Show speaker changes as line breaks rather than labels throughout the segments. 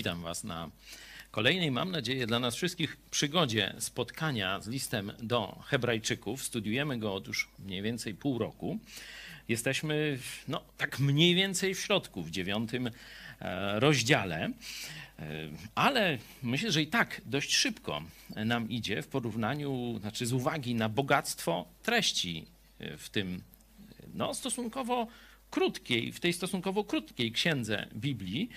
Witam Was na kolejnej, mam nadzieję, dla nas wszystkich przygodzie spotkania z listem do Hebrajczyków. Studiujemy go od już mniej więcej pół roku. Jesteśmy, no, tak mniej więcej w środku, w dziewiątym e, rozdziale. E, Ale myślę, że i tak dość szybko nam idzie w porównaniu, znaczy z uwagi na bogactwo treści e, w tym no, stosunkowo krótkiej, w tej stosunkowo krótkiej księdze Biblii.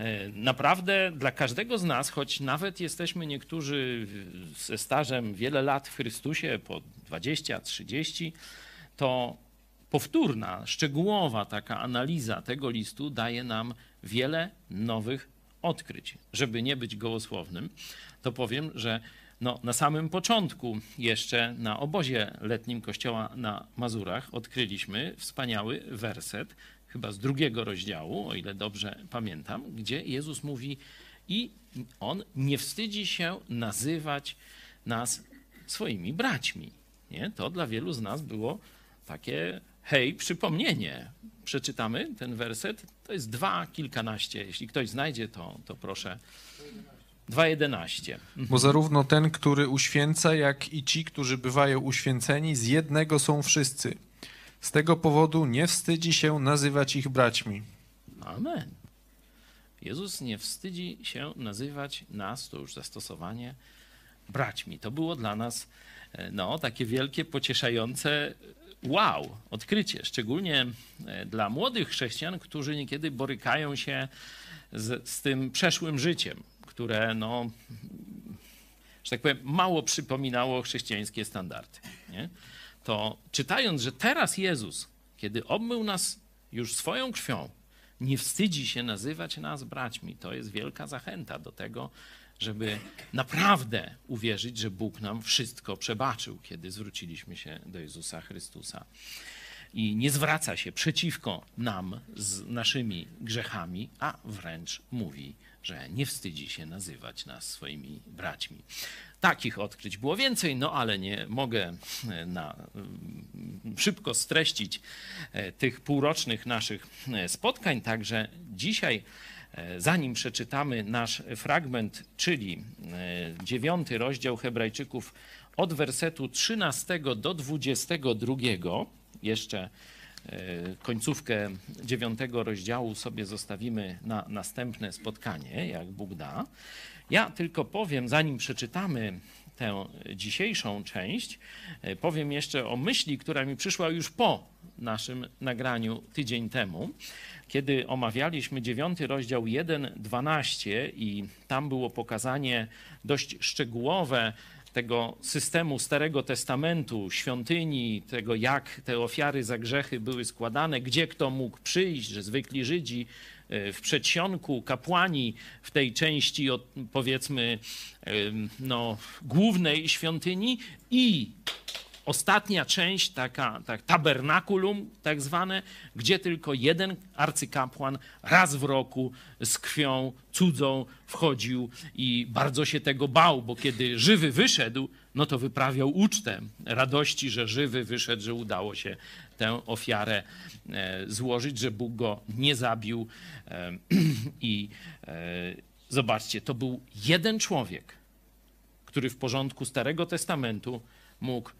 E, Naprawdę dla każdego z nas, choć nawet jesteśmy niektórzy ze stażem wiele lat w Chrystusie, po 20, 30, to powtórna, szczegółowa taka analiza tego listu daje nam wiele nowych odkryć. Żeby nie być gołosłownym, to powiem, że no, na samym początku, jeszcze na obozie letnim Kościoła na Mazurach, odkryliśmy wspaniały werset, chyba z drugiego rozdziału, o ile dobrze pamiętam, gdzie Jezus mówi: I on nie wstydzi się nazywać nas swoimi braćmi. Nie? To dla wielu z nas było takie hej, przypomnienie. Przeczytamy ten werset. To jest dwa kilkanaście. Jeśli ktoś znajdzie, to, to proszę. 2.11.
Bo zarówno ten, który uświęca, jak i ci, którzy bywają uświęceni, z jednego są wszyscy. Z tego powodu nie wstydzi się nazywać ich braćmi.
Amen. Jezus nie wstydzi się nazywać nas, to już zastosowanie, braćmi. To było dla nas e, no, takie wielkie, pocieszające wow, odkrycie. Szczególnie e, dla młodych chrześcijan, którzy niekiedy borykają się z, z tym przeszłym życiem, które, no, że tak powiem, mało przypominało chrześcijańskie standardy. Nie? To czytając, że teraz Jezus, kiedy obmył nas już swoją krwią, nie wstydzi się nazywać nas braćmi. To jest wielka zachęta do tego, żeby naprawdę uwierzyć, że Bóg nam wszystko przebaczył, kiedy zwróciliśmy się do Jezusa Chrystusa. I nie zwraca się przeciwko nam z naszymi grzechami, a wręcz mówi, że nie wstydzi się nazywać nas swoimi braćmi. Takich odkryć było więcej, no ale nie mogę e, na, mm, szybko streścić e, tych półrocznych naszych e, spotkań, także dzisiaj, zanim przeczytamy nasz fragment, czyli dziewiąty rozdział Hebrajczyków od wersetu 13 do 22, jeszcze e, końcówkę dziewiątego rozdziału sobie zostawimy na następne spotkanie, jak Bóg da. Ja tylko powiem, zanim przeczytamy tę dzisiejszą część, e, powiem jeszcze o myśli, która mi przyszła już po naszym nagraniu tydzień temu, kiedy omawialiśmy dziewiąty rozdział 1.12 i tam było pokazanie dość szczegółowe tego systemu Starego Testamentu, świątyni, tego jak te ofiary za grzechy były składane, gdzie kto mógł przyjść, że zwykli Żydzi e, w przedsionku, kapłani w tej części, od, powiedzmy, em, no, głównej świątyni i ostatnia część, taka, tak, tabernakulum tak zwane, gdzie tylko jeden arcykapłan raz w roku z krwią cudzą wchodził i bardzo się tego bał, bo kiedy żywy wyszedł, no to wyprawiał ucztę radości, że żywy wyszedł, że udało się tę ofiarę e, złożyć, że Bóg go nie zabił. E, I e, zobaczcie, to był jeden człowiek, który w porządku Starego Testamentu mógł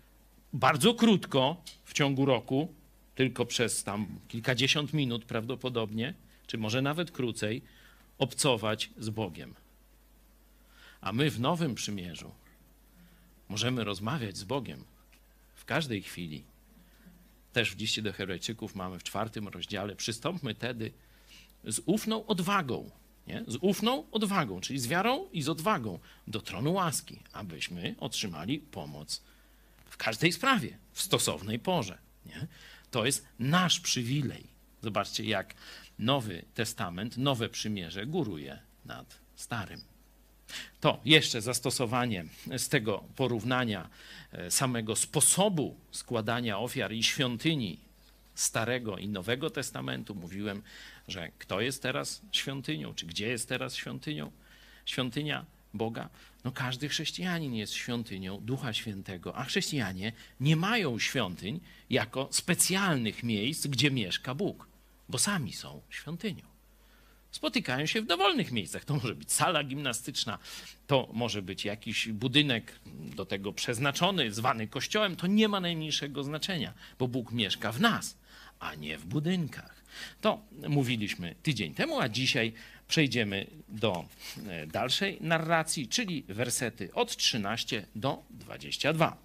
bardzo krótko w ciągu roku, tylko przez tam kilkadziesiąt minut prawdopodobnie, czy może nawet krócej, obcować z Bogiem. A my w Nowym Przymierzu możemy rozmawiać z Bogiem w każdej chwili. Też w liście do Hebrajczyków mamy w czwartym rozdziale. Przystąpmy tedy z ufną odwagą, nie? z ufną odwagą, czyli z wiarą i z odwagą do tronu łaski, abyśmy otrzymali pomoc każdej sprawie, w stosownej porze. Nie? To jest nasz przywilej. Zobaczcie, jak Nowy Testament, nowe przymierze góruje nad Starym. To jeszcze zastosowanie z tego porównania e, samego sposobu składania ofiar i świątyni Starego i Nowego Testamentu. Mówiłem, że kto jest teraz świątynią, czy gdzie jest teraz świątynią? Świątynia Boga. No każdy chrześcijanin jest świątynią Ducha Świętego, a chrześcijanie nie mają świątyń jako specjalnych miejsc, gdzie mieszka Bóg, bo sami są świątynią. spotykają się w dowolnych miejscach. To może być sala gimnastyczna, to może być jakiś budynek do tego przeznaczony, zwany kościołem. To nie ma najmniejszego znaczenia, bo Bóg mieszka w nas, a nie w budynkach. To mówiliśmy tydzień temu, a dzisiaj przejdziemy do e, dalszej narracji, czyli wersety od 13 do 22.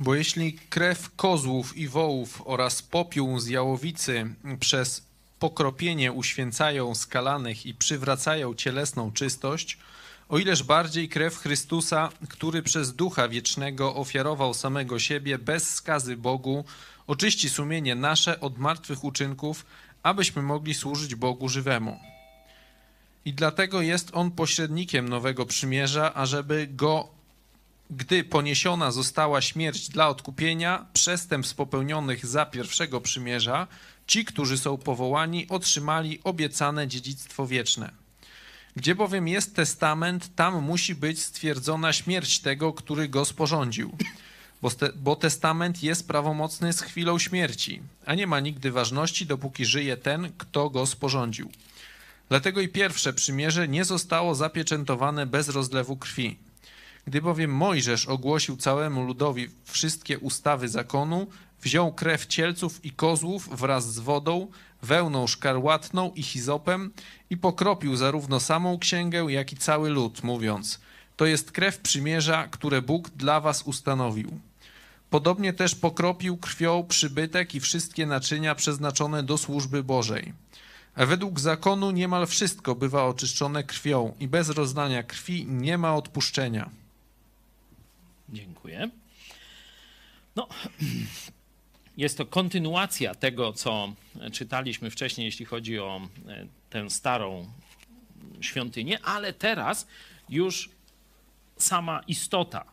Bo jeśli krew kozłów i wołów oraz popiół z jałowicy przez pokropienie uświęcają skalanych i przywracają cielesną czystość, o ileż bardziej krew Chrystusa, który przez Ducha Wiecznego ofiarował samego siebie bez skazy Bogu, oczyści sumienie nasze od martwych uczynków, abyśmy mogli służyć Bogu żywemu. I dlatego jest On pośrednikiem nowego przymierza, ażeby go gdy poniesiona została śmierć dla odkupienia przestępstw popełnionych za pierwszego przymierza, ci, którzy są powołani, otrzymali obiecane dziedzictwo wieczne. Gdzie bowiem jest testament, tam musi być stwierdzona śmierć tego, który go sporządził. Bo, bo testament jest prawomocny z chwilą śmierci, a nie ma nigdy ważności, dopóki żyje ten, kto go sporządził. Dlatego i pierwsze przymierze nie zostało zapieczętowane bez rozlewu krwi gdy bowiem Mojżesz ogłosił całemu ludowi wszystkie ustawy zakonu, wziął krew cielców i kozłów wraz z wodą, wełną szkarłatną i hizopem i pokropił zarówno samą księgę, jak i cały lud, mówiąc: To jest krew przymierza, które Bóg dla was ustanowił. Podobnie też pokropił krwią przybytek i wszystkie naczynia przeznaczone do służby Bożej. Według zakonu niemal wszystko bywa oczyszczone krwią i bez rozdania krwi nie ma odpuszczenia.
Dziękuję. No, jest to kontynuacja tego, co czytaliśmy wcześniej, jeśli chodzi o e, tę starą świątynię, ale teraz już sama istota,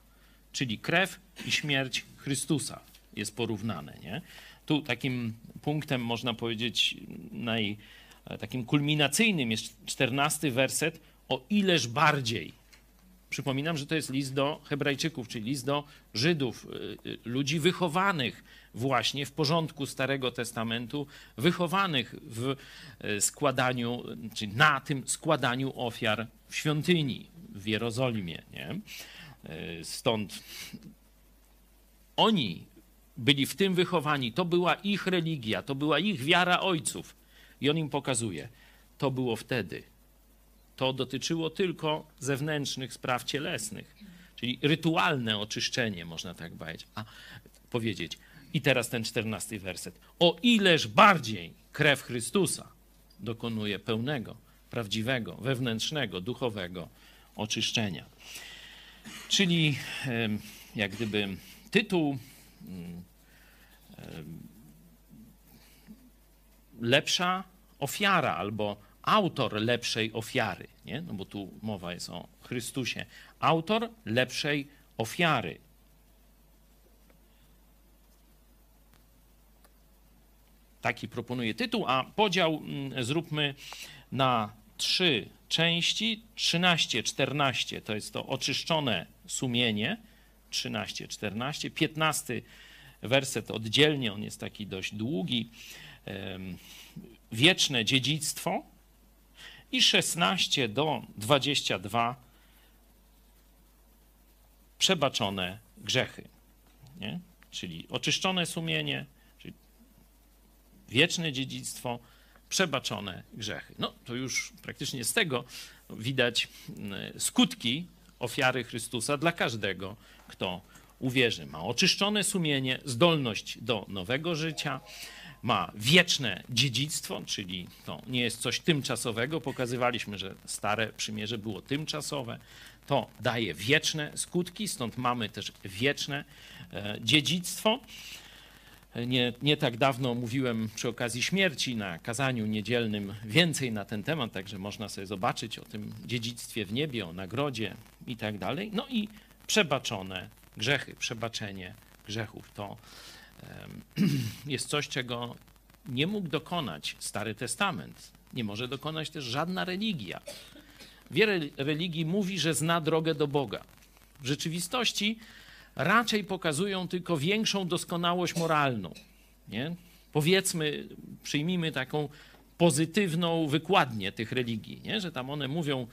czyli krew i śmierć Chrystusa jest porównane. Nie? Tu takim punktem, można powiedzieć, naj, e, takim kulminacyjnym jest czternasty werset, o ileż bardziej Przypominam, że to jest list do Hebrajczyków, czyli list do Żydów, y, y, ludzi wychowanych właśnie w porządku Starego Testamentu, wychowanych w składaniu, czyli na tym składaniu ofiar w świątyni w Jerozolimie. Nie? Stąd oni byli w tym wychowani, to była ich religia, to była ich wiara ojców. I on im pokazuje, to było wtedy, to dotyczyło tylko zewnętrznych spraw cielesnych, czyli rytualne oczyszczenie, można tak powiedzieć. I teraz ten czternasty werset. O ileż bardziej krew Chrystusa dokonuje pełnego, prawdziwego, wewnętrznego, duchowego oczyszczenia. Czyli jak gdyby tytuł mm, lepsza ofiara albo autor lepszej ofiary, nie? no bo tu mowa jest o Chrystusie. Autor lepszej ofiary. Taki proponuje tytuł, a podział mm, zróbmy na trzy części. 13, 14 to jest to oczyszczone sumienie. 13, 14. 15 werset oddzielnie, on jest taki dość długi. Wieczne dziedzictwo i 16 do 22 przebaczone grzechy. Nie? Czyli oczyszczone sumienie, czyli wieczne dziedzictwo, przebaczone grzechy. No to już praktycznie z tego widać mm, skutki ofiary Chrystusa dla każdego, kto uwierzy. Ma oczyszczone sumienie, zdolność do nowego życia, ma wieczne dziedzictwo, czyli to nie jest coś tymczasowego. Pokazywaliśmy, że stare przymierze było tymczasowe. To daje wieczne skutki, stąd mamy też wieczne e, dziedzictwo. Nie, nie tak dawno mówiłem przy okazji śmierci na kazaniu niedzielnym więcej na ten temat, także można sobie zobaczyć o tym dziedzictwie w niebie, o nagrodzie i tak dalej. No i przebaczone grzechy, przebaczenie grzechów to jest coś, czego nie mógł dokonać Stary Testament. Nie może dokonać też żadna religia. Wiele religii mówi, że zna drogę do Boga. W rzeczywistości raczej pokazują tylko większą doskonałość moralną. Nie? powiedzmy, przyjmijmy taką pozytywną wykładnię tych religii, nie? że tam one mówią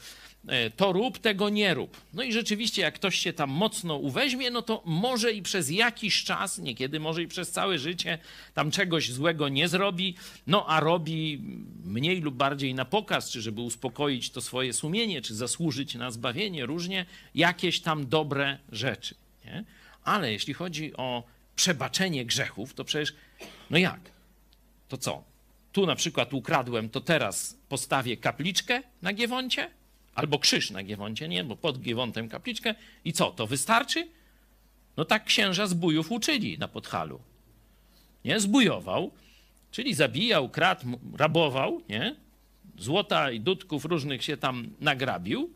e, to rób, tego nie rób. No i rzeczywiście, jak ktoś się tam mocno uweźmie, no to może i przez jakiś czas, niekiedy może i przez całe życie, tam czegoś złego nie zrobi, no a robi mniej lub bardziej na pokaz, czy żeby uspokoić to swoje sumienie, czy zasłużyć na zbawienie, różnie jakieś tam dobre rzeczy. Nie? Ale jeśli chodzi o przebaczenie grzechów, to przecież, no jak? To co? Tu na przykład ukradłem, to teraz postawię kapliczkę na Giewoncie? Albo krzyż na Giewoncie, nie? Bo pod Giewontem kapliczkę. I co, to wystarczy? No tak księża zbójów uczyli na Podhalu. Nie? Zbujował, czyli zabijał, kradł, rabował, nie? Złota i dudków różnych się tam nagrabił.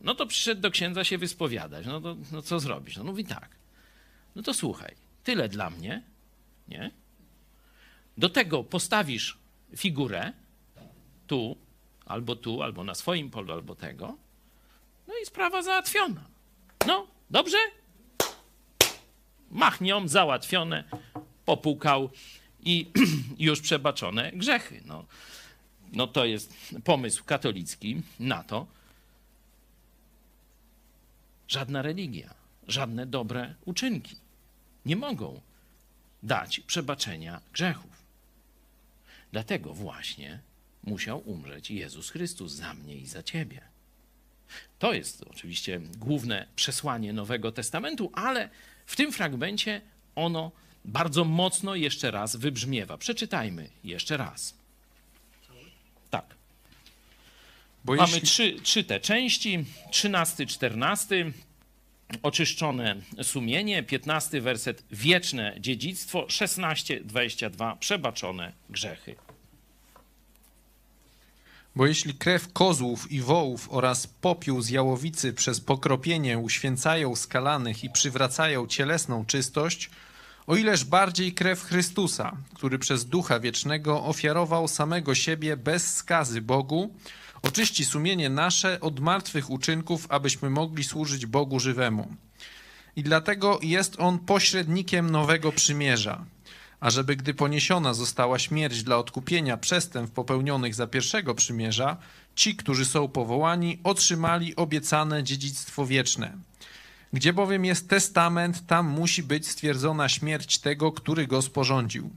No to przyszedł do księdza się wyspowiadać. No to no co zrobisz? No mówi tak. No to słuchaj, tyle dla mnie, nie? Do tego postawisz figurę tu, albo tu, albo na swoim polu, albo tego. No i sprawa załatwiona. No, dobrze? Machnią, załatwione, popukał i już przebaczone grzechy. No, no to jest pomysł katolicki na to. Żadna religia, żadne dobre uczynki nie mogą dać przebaczenia grzechów. Dlatego właśnie musiał umrzeć Jezus Chrystus za mnie i za ciebie. To jest oczywiście główne przesłanie Nowego Testamentu, ale w tym fragmencie ono bardzo mocno jeszcze raz wybrzmiewa. Przeczytajmy jeszcze raz. Tak. Bo Mamy jeśli... trzy, trzy te części, 13, 14 oczyszczone sumienie, 15 werset. Wieczne dziedzictwo, 16, 22 przebaczone grzechy.
Bo jeśli krew kozłów i wołów oraz popiół z jałowicy przez pokropienie uświęcają skalanych i przywracają cielesną czystość, o ileż bardziej krew Chrystusa, który przez Ducha Wiecznego ofiarował samego siebie bez skazy Bogu, Oczyści sumienie nasze od martwych uczynków, abyśmy mogli służyć Bogu żywemu. I dlatego jest On pośrednikiem nowego przymierza, ażeby gdy poniesiona została śmierć dla odkupienia przestępstw popełnionych za pierwszego przymierza, ci, którzy są powołani, otrzymali obiecane dziedzictwo wieczne. Gdzie bowiem jest testament, tam musi być stwierdzona śmierć tego, który go sporządził.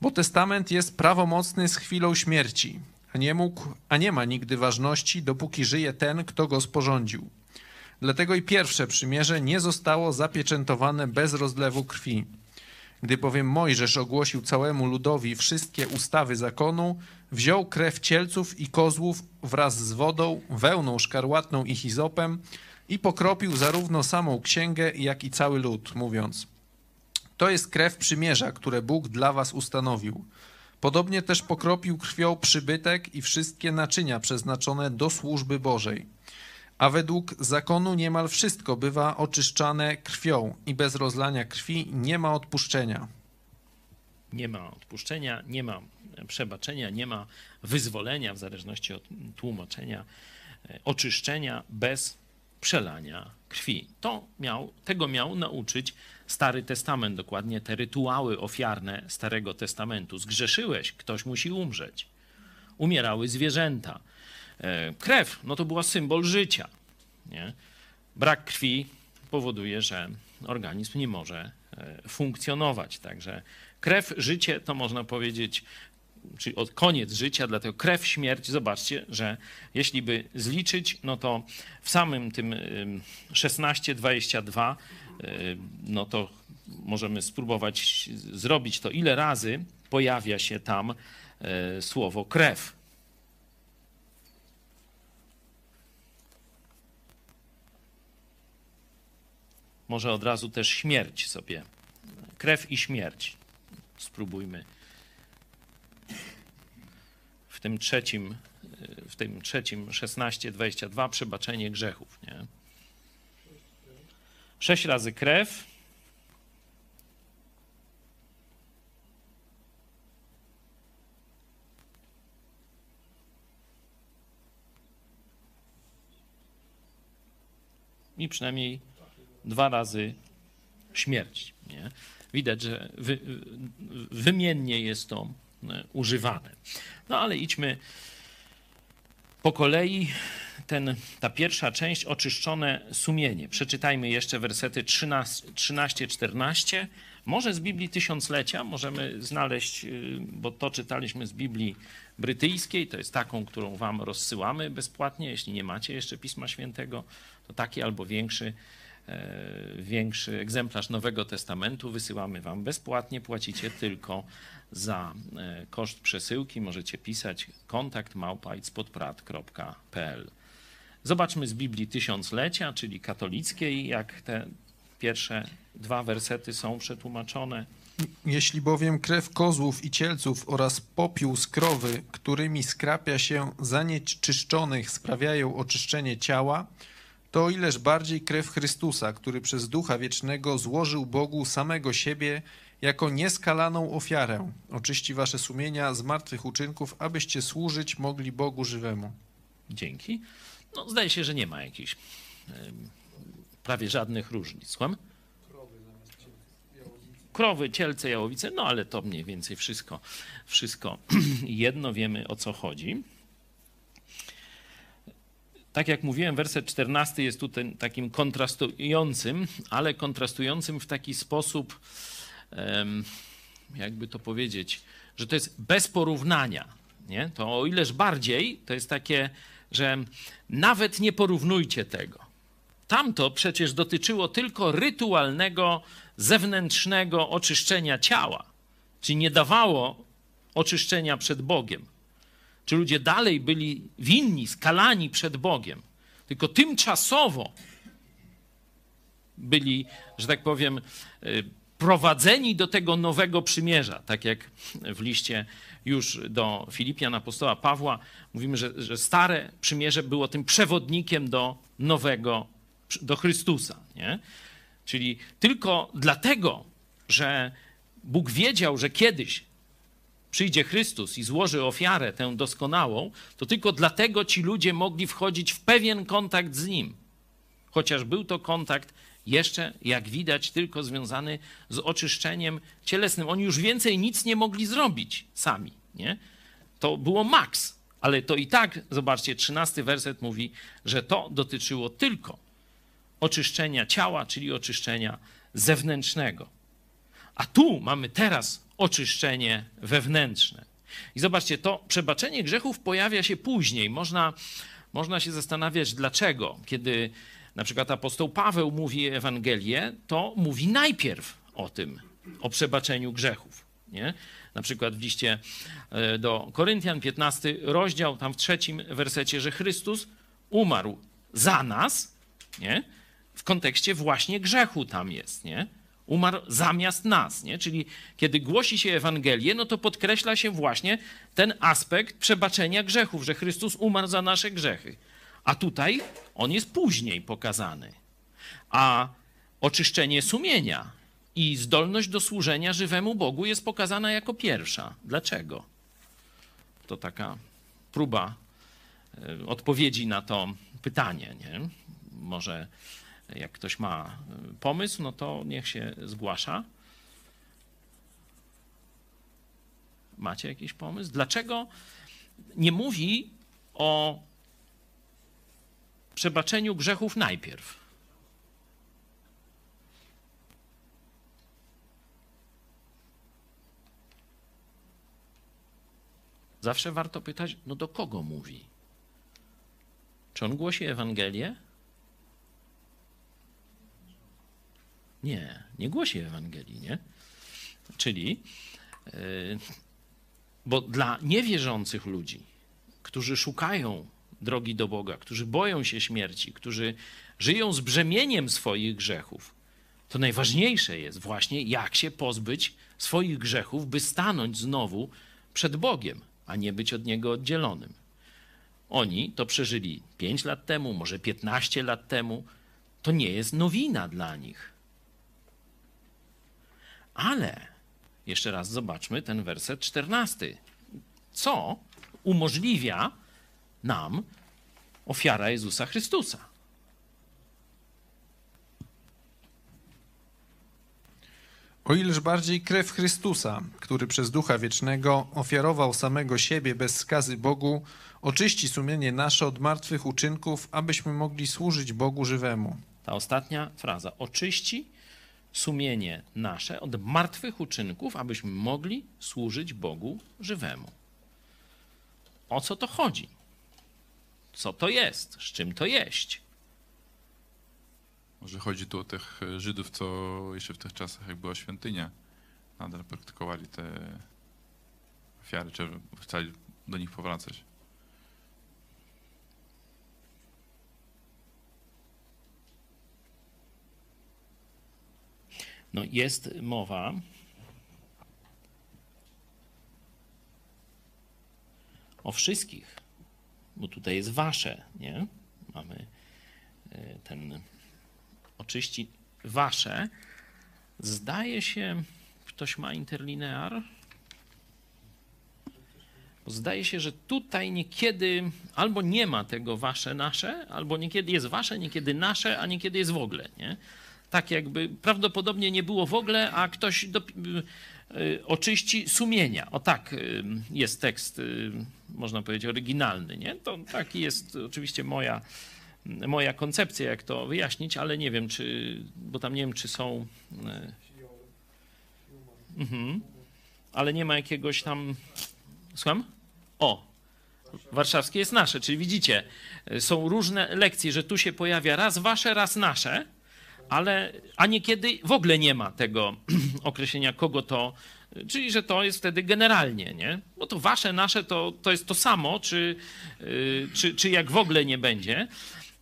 Bo testament jest prawomocny z chwilą śmierci, a nie mógł, a nie ma nigdy ważności, dopóki żyje ten, kto go sporządził. Dlatego i pierwsze przymierze nie zostało zapieczętowane bez rozlewu krwi. Gdy bowiem Mojżesz ogłosił całemu ludowi wszystkie ustawy zakonu, wziął krew cielców i kozłów wraz z wodą, wełną szkarłatną i hizopem i pokropił zarówno samą księgę, jak i cały lud, mówiąc: To jest krew przymierza, które Bóg dla was ustanowił. Podobnie też pokropił krwią przybytek i wszystkie naczynia przeznaczone do służby Bożej. A według zakonu niemal wszystko bywa oczyszczane krwią i bez rozlania krwi nie ma odpuszczenia.
Nie ma odpuszczenia, nie ma przebaczenia, nie ma wyzwolenia w zależności od tłumaczenia, e, oczyszczenia bez przelania krwi. To miał, tego miał nauczyć Stary Testament, dokładnie te rytuały ofiarne Starego Testamentu. Zgrzeszyłeś, ktoś musi umrzeć. Umierały zwierzęta. E, krew, no to była symbol życia. Nie? Brak krwi powoduje, że organizm nie może e, funkcjonować. Także krew, życie to można powiedzieć, czyli od koniec życia, dlatego krew, śmierć. Zobaczcie, że jeśli by zliczyć, no to w samym tym 16-22 Y, no to możemy spróbować zrobić to, ile razy pojawia się tam y, słowo krew. Może od razu też śmierć sobie. Krew i śmierć. Spróbujmy. W tym trzecim, y, w tym trzecim 16-22 przebaczenie grzechów. Nie? Sześć razy krew. I przynajmniej dwa razy śmierć. Nie? widać, że wy, wymiennie jest to e, używane. No ale idźmy po kolei. Ten, ta pierwsza część, oczyszczone sumienie. Przeczytajmy jeszcze wersety 13-14. Może z Biblii Tysiąclecia możemy znaleźć, y, bo to czytaliśmy z Biblii brytyjskiej, to jest taką, którą wam rozsyłamy bezpłatnie. Jeśli nie macie jeszcze Pisma Świętego, to taki albo większy, e, większy egzemplarz Nowego Testamentu wysyłamy wam bezpłatnie. Płacicie tylko za e, koszt przesyłki. Możecie pisać kontakt małpa.podprat.pl. Zobaczmy z Biblii Tysiąclecia, czyli katolickiej, jak te pierwsze dwa wersety są przetłumaczone.
Jeśli bowiem krew kozłów i cielców oraz popiół z krowy, którymi skrapia się zanieczyszczonych, sprawiają oczyszczenie ciała, to ileż bardziej krew Chrystusa, który przez Ducha Wiecznego złożył Bogu samego siebie jako nieskalaną ofiarę, oczyści wasze sumienia z martwych uczynków, abyście służyć mogli Bogu żywemu.
Dzięki. No, zdaje się, że nie ma jakichś prawie żadnych różnic. Słucham? Krowy, cielce, jałowice, no ale to mniej więcej wszystko, wszystko jedno, wiemy o co chodzi. Tak jak mówiłem, werset 14 jest tutaj takim kontrastującym, ale kontrastującym w taki sposób, jakby to powiedzieć, że to jest bez porównania. Nie? To o ileż bardziej to jest takie, że nawet nie porównujcie tego. Tamto przecież dotyczyło tylko rytualnego, zewnętrznego oczyszczenia ciała, czyli nie dawało oczyszczenia przed Bogiem. Czy ludzie dalej byli winni, skalani przed Bogiem, tylko tymczasowo byli, że tak powiem, y, prowadzeni do tego nowego przymierza, tak jak w liście już do Filipian apostoła Pawła mówimy, że, że stare przymierze było tym przewodnikiem do nowego do Chrystusa. Nie? Czyli tylko dlatego, że Bóg wiedział, że kiedyś przyjdzie Chrystus i złoży ofiarę tę doskonałą, to tylko dlatego ci ludzie mogli wchodzić w pewien kontakt z Nim. Chociaż był to kontakt jeszcze, jak widać, tylko związany z oczyszczeniem cielesnym. Oni już więcej nic nie mogli zrobić sami. Nie? To było maks, ale to i tak, zobaczcie, trzynasty werset mówi, że to dotyczyło tylko oczyszczenia ciała, czyli oczyszczenia zewnętrznego. A tu mamy teraz oczyszczenie wewnętrzne. I zobaczcie, to przebaczenie grzechów pojawia się później. Można, można się zastanawiać, dlaczego, kiedy na przykład apostoł Paweł mówi Ewangelię, to mówi najpierw o tym, o przebaczeniu grzechów. Nie? Na przykład w liście e, do Koryntian, 15 rozdział, tam w trzecim wersecie, że Chrystus umarł za nas, nie? w kontekście właśnie grzechu tam jest, nie? Umarł zamiast nas, nie? Czyli kiedy głosi się Ewangelię, no to podkreśla się właśnie ten aspekt przebaczenia grzechów, że Chrystus umarł za nasze grzechy. A tutaj on jest później pokazany. A oczyszczenie sumienia i zdolność do służenia żywemu Bogu jest pokazana jako pierwsza. Dlaczego? To taka próba e, odpowiedzi na to pytanie, nie? Może jak ktoś ma y, pomysł, no to niech się zgłasza. Macie jakiś pomysł? Dlaczego nie mówi o przebaczeniu grzechów najpierw? Zawsze warto pytać, no do kogo mówi? Czy on głosi Ewangelię? Nie, nie głosi Ewangelii, nie? Czyli, yy, bo dla niewierzących ludzi, którzy szukają drogi do Boga, którzy boją się śmierci, którzy żyją z brzemieniem swoich grzechów, to najważniejsze jest właśnie, jak się pozbyć swoich grzechów, by stanąć znowu przed Bogiem, a nie być od Niego oddzielonym. Oni to przeżyli 5 lat temu, może 15 lat temu. To nie jest nowina dla nich. Ale jeszcze raz zobaczmy ten werset czternasty. Co umożliwia nam ofiara Jezusa
O ileż bardziej krew Chrystusa, który przez Ducha Wiecznego ofiarował samego siebie bez skazy Bogu, oczyści sumienie nasze od martwych uczynków, abyśmy mogli służyć Bogu żywemu.
Ta ostatnia fraza. Oczyści sumienie nasze od martwych uczynków, abyśmy mogli służyć Bogu żywemu. O co to chodzi? Co to jest? Z czym to jeść?
Może chodzi tu o tych Żydów, co jeszcze w tych czasach, jak była świątynia, nadal praktykowali te ofiary, czy chcieli do nich powracać.
No jest mowa o wszystkich, bo tutaj jest wasze, nie? Mamy e, ten oczyści wasze. Zdaje się, ktoś ma interlinear? Zdaje się, że tutaj niekiedy albo nie ma tego wasze, nasze, albo niekiedy jest wasze, niekiedy nasze, a niekiedy jest w ogóle, nie? Tak jakby prawdopodobnie nie było w ogóle, a ktoś do, y, oczyści sumienia. O tak y, jest tekst, można powiedzieć, oryginalny. Nie? To taki jest oczywiście moja, moja koncepcja, jak to wyjaśnić, ale nie wiem, czy, bo tam nie wiem, czy są. Mhm. Ale nie ma jakiegoś tam. Słucham? O, warszawskie jest nasze, czyli widzicie, są różne lekcje, że tu się pojawia raz wasze, raz nasze ale a niekiedy w ogóle nie ma tego określenia, kogo to, czyli że to jest wtedy generalnie, nie? Bo to wasze, nasze to, to jest to samo, czy, y, czy, czy jak w ogóle nie będzie.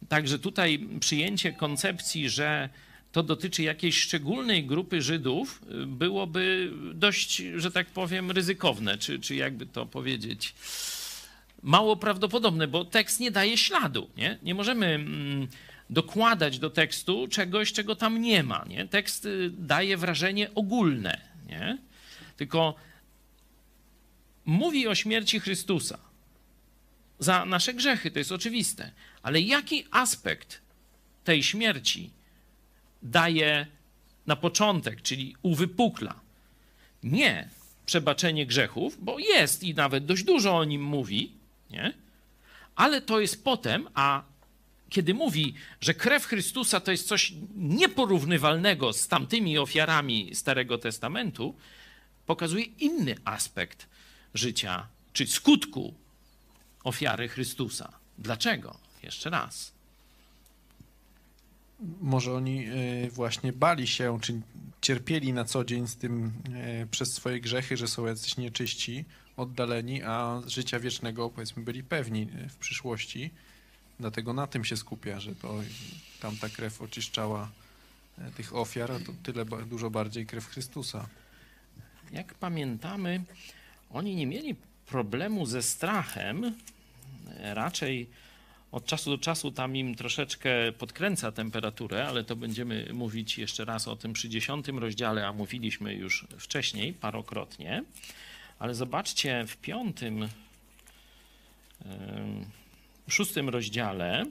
Także tutaj przyjęcie koncepcji, że to dotyczy jakiejś szczególnej grupy Żydów, byłoby dość, że tak powiem, ryzykowne, czy, czy jakby to powiedzieć, mało prawdopodobne, bo tekst nie daje śladu. Nie, nie możemy. Mm, dokładać do tekstu czegoś, czego tam nie ma. Nie? Tekst y, daje wrażenie ogólne, nie? Tylko mówi o śmierci Chrystusa za nasze grzechy, to jest oczywiste, ale jaki aspekt tej śmierci daje na początek, czyli uwypukla? Nie przebaczenie grzechów, bo jest i nawet dość dużo o nim mówi, nie? ale to jest potem, a kiedy mówi, że krew Chrystusa to jest coś nieporównywalnego z tamtymi ofiarami Starego Testamentu, pokazuje inny aspekt życia, czy skutku ofiary Chrystusa. Dlaczego? Jeszcze raz.
Może oni e, właśnie bali się, czy cierpieli na co dzień z tym e, przez swoje grzechy, że są jacyś nieczyści, oddaleni, a życia wiecznego, powiedzmy, byli pewni e, w przyszłości Dlatego na tym się skupia, że to tamta krew oczyszczała tych ofiar, a to tyle dużo bardziej krew Chrystusa.
Jak pamiętamy, oni nie mieli problemu ze strachem, raczej od czasu do czasu tam im troszeczkę podkręca temperaturę, ale to będziemy mówić jeszcze raz o tym przy dziesiątym rozdziale, a mówiliśmy już wcześniej parokrotnie. Ale zobaczcie, w piątym szóstym rozdziale,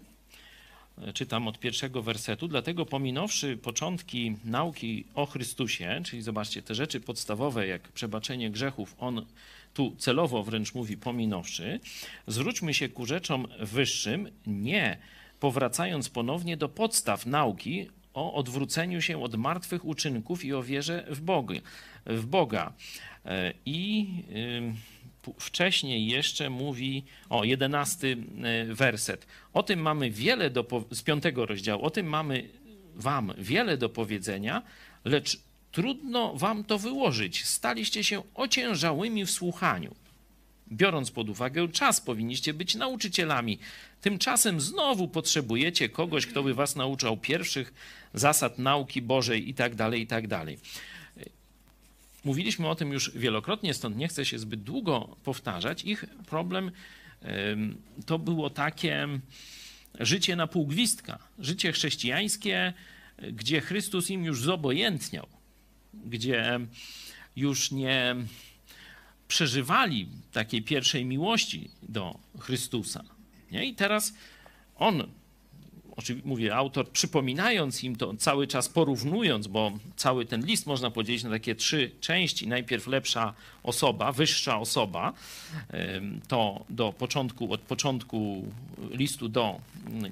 czytam od pierwszego wersetu, dlatego pominąwszy początki nauki o Chrystusie, czyli zobaczcie, te rzeczy podstawowe jak przebaczenie grzechów, on tu celowo wręcz mówi pominąwszy, zwróćmy się ku rzeczom wyższym, nie powracając ponownie do podstaw nauki o odwróceniu się od martwych uczynków i o wierze w Boga. W Boga. E, I wcześniej jeszcze mówi, o jedenasty e, werset. O tym mamy wiele do, z piątego rozdziału, o tym mamy wam wiele do powiedzenia, lecz trudno wam to wyłożyć. Staliście się ociężałymi w słuchaniu. Biorąc pod uwagę czas, powinniście być nauczycielami. Tymczasem znowu potrzebujecie kogoś, kto by was nauczał pierwszych zasad nauki Bożej i tak dalej, i tak dalej. Mówiliśmy o tym już wielokrotnie, stąd nie chcę się zbyt długo powtarzać. Ich problem to było takie życie na półgwistka, życie chrześcijańskie, gdzie Chrystus im już zobojętniał, gdzie już nie przeżywali takiej pierwszej miłości do Chrystusa. Nie? I teraz on oczywiście mówię, autor przypominając im to, cały czas porównując, bo cały ten list można podzielić na takie trzy części. Najpierw lepsza osoba, wyższa osoba, to do początku, od początku listu do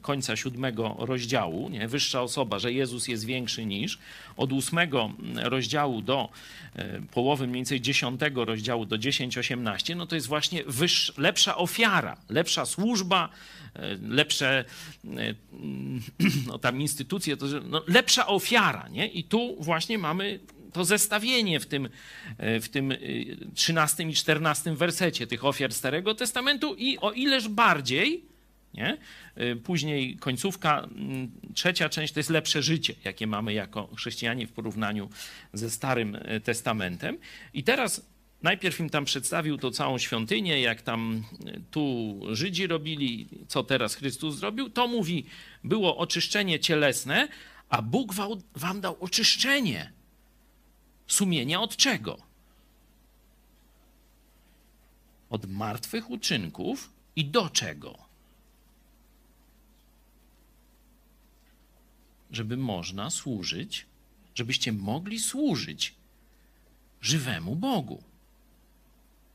końca siódmego rozdziału, nie? wyższa osoba, że Jezus jest większy niż, od ósmego rozdziału do połowy mniej więcej dziesiątego rozdziału do 10-18, no to jest właśnie lepsza ofiara, lepsza służba, E, lepsze e, no, tam instytucje, to no, lepsza ofiara. Nie? I tu właśnie mamy to zestawienie w tym, e, w tym 13 i 14 wersecie tych ofiar Starego Testamentu i o ileż bardziej, nie? Później końcówka, trzecia część to jest lepsze życie, jakie mamy jako chrześcijanie w porównaniu ze Starym Testamentem. I teraz Najpierw im tam przedstawił tą całą świątynię, jak tam e, tu Żydzi robili, co teraz Chrystus zrobił. To mówi, było oczyszczenie cielesne, a Bóg wam dał oczyszczenie sumienia od czego? Od martwych uczynków i do czego? Żeby można służyć, żebyście mogli służyć żywemu Bogu.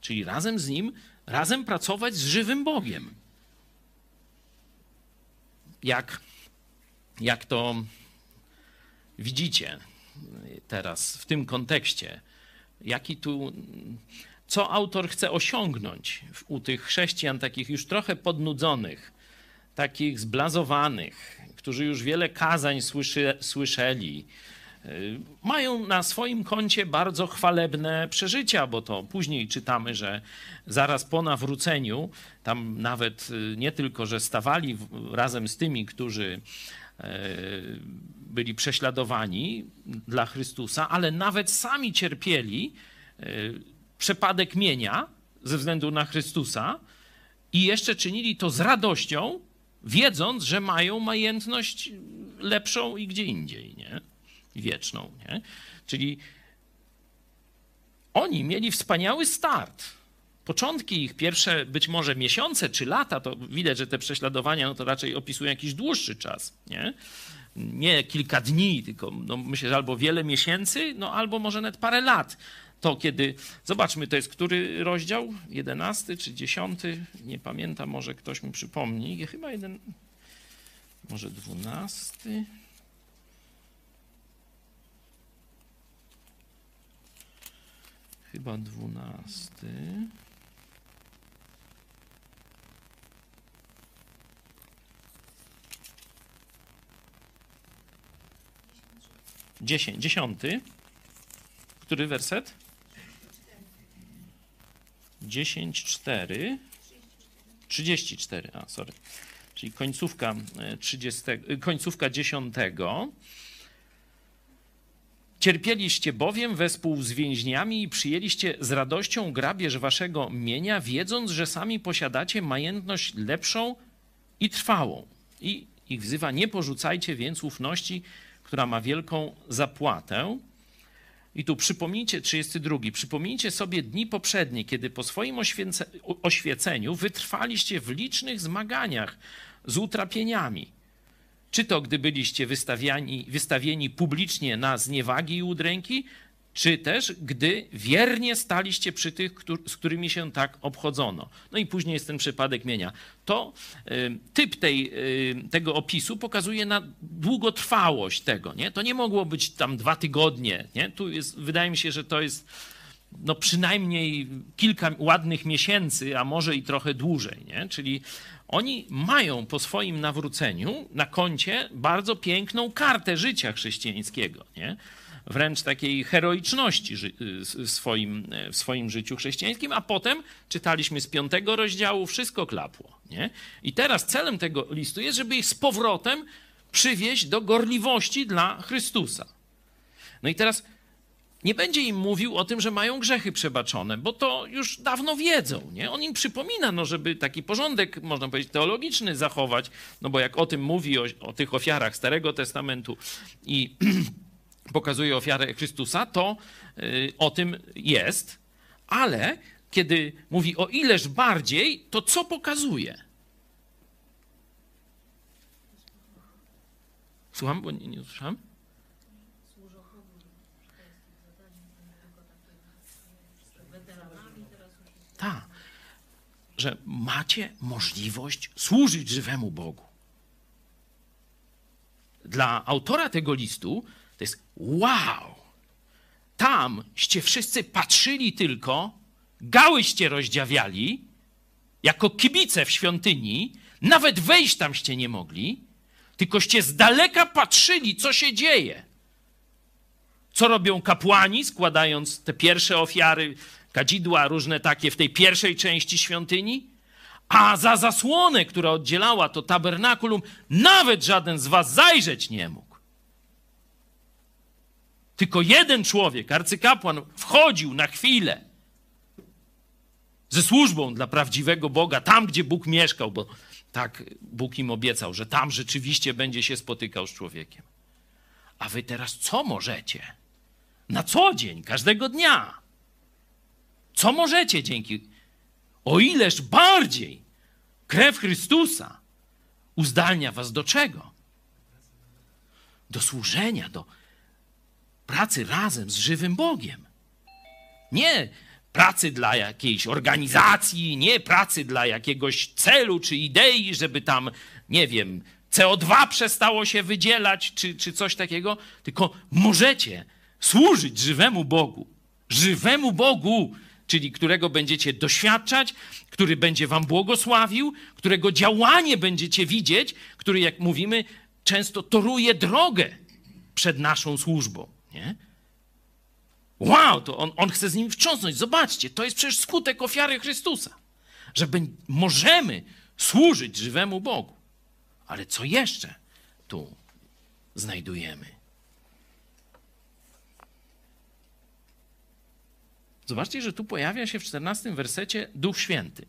Czyli razem z Nim, razem pracować z żywym Bogiem. Jak, jak to widzicie teraz w tym kontekście? Jaki tu, co autor chce osiągnąć u tych chrześcijan, takich już trochę podnudzonych, takich zblazowanych, którzy już wiele kazań słyszy, słyszeli, Y, mają na swoim koncie bardzo chwalebne przeżycia, bo to później czytamy, że zaraz po nawróceniu, tam nawet y, nie tylko, że stawali razem z tymi, którzy y, byli prześladowani dla Chrystusa, ale nawet sami cierpieli przepadek mienia ze względu na Chrystusa i jeszcze czynili to z radością, wiedząc, że mają majętność lepszą i gdzie indziej. Nie? wieczną. Nie? Czyli oni mieli wspaniały start. Początki ich, pierwsze być może miesiące czy lata, to widać, że te prześladowania no to raczej opisują jakiś dłuższy czas. Nie, nie kilka dni, tylko no myślę, że albo wiele miesięcy, no albo może nawet parę lat. To kiedy, zobaczmy, to jest który rozdział? Jedenasty czy dziesiąty? Nie pamiętam, może ktoś mi przypomni. Chyba jeden, może dwunasty. Chyba dwunasty. Dziesięć, dziesiąty. Który werset? Dziesięć, cztery. Trzydzieści cztery, a sorry. Czyli końcówka, 30, e, końcówka dziesiątego. Cierpieliście bowiem wespół z więźniami i przyjęliście z radością grabież waszego mienia, wiedząc, że sami posiadacie majętność lepszą i trwałą. I ich wzywa, nie porzucajcie więc ufności, która ma wielką zapłatę. I tu przypomnijcie, 32, przypomnijcie sobie dni poprzednie, kiedy po swoim oświeceniu wytrwaliście w licznych zmaganiach z utrapieniami. Czy to gdy byliście wystawiani, wystawieni publicznie na zniewagi i udręki, czy też gdy wiernie staliście przy tych, z którymi się tak obchodzono. No i później jest ten przypadek mienia. To typ tej, tego opisu pokazuje na długotrwałość tego. Nie? To nie mogło być tam dwa tygodnie. Nie? Tu jest, wydaje mi się, że to jest no przynajmniej kilka ładnych miesięcy, a może i trochę dłużej. Nie? Czyli oni mają po swoim nawróceniu na koncie bardzo piękną kartę życia chrześcijańskiego, nie? Wręcz takiej heroiczności w swoim, w swoim życiu chrześcijańskim, a potem czytaliśmy z piątego rozdziału, wszystko klapło. Nie? I teraz celem tego listu jest, żeby ich z powrotem przywieźć do gorliwości dla Chrystusa. No i teraz nie będzie im mówił o tym, że mają grzechy przebaczone, bo to już dawno wiedzą. Nie? On im przypomina, no, żeby taki porządek, można powiedzieć, teologiczny zachować, no bo jak o tym mówi, o, o tych ofiarach Starego Testamentu i pokazuje ofiarę Chrystusa, to y, o tym jest, ale kiedy mówi o ileż bardziej, to co pokazuje? Słucham, bo nie, nie usłyszałem? Tak, że macie możliwość służyć żywemu Bogu. Dla autora tego listu to jest wow. Tamście wszyscy patrzyli tylko, gałyście rozdziawiali, jako kibice w świątyni, nawet wejść tamście nie mogli, tylkoście z daleka patrzyli, co się dzieje. Co robią kapłani, składając te pierwsze ofiary, kadzidła różne takie w tej pierwszej części świątyni? A za zasłonę, która oddzielała to tabernakulum, nawet żaden z was zajrzeć nie mógł. Tylko jeden człowiek, arcykapłan, wchodził na chwilę ze służbą dla prawdziwego Boga, tam gdzie Bóg mieszkał, bo tak Bóg im obiecał, że tam rzeczywiście będzie się spotykał z człowiekiem. A wy teraz co możecie? Na co dzień, każdego dnia. Co możecie dzięki? O ileż bardziej krew Chrystusa uzdalnia was do czego? Do służenia, do pracy razem z żywym Bogiem. Nie pracy dla jakiejś organizacji, nie pracy dla jakiegoś celu czy idei, żeby tam, nie wiem, CO2 przestało się wydzielać, czy, czy coś takiego, tylko możecie służyć żywemu Bogu. Żywemu Bogu, czyli którego będziecie doświadczać, który będzie wam błogosławił, którego działanie będziecie widzieć, który, jak mówimy, często toruje drogę przed naszą służbą. Nie? Wow, to on, on chce z nim wstrząsnąć. Zobaczcie, to jest przecież skutek ofiary Chrystusa, że możemy służyć żywemu Bogu. Ale co jeszcze tu znajdujemy? Zobaczcie, że tu pojawia się w 14 wersecie Duch Święty.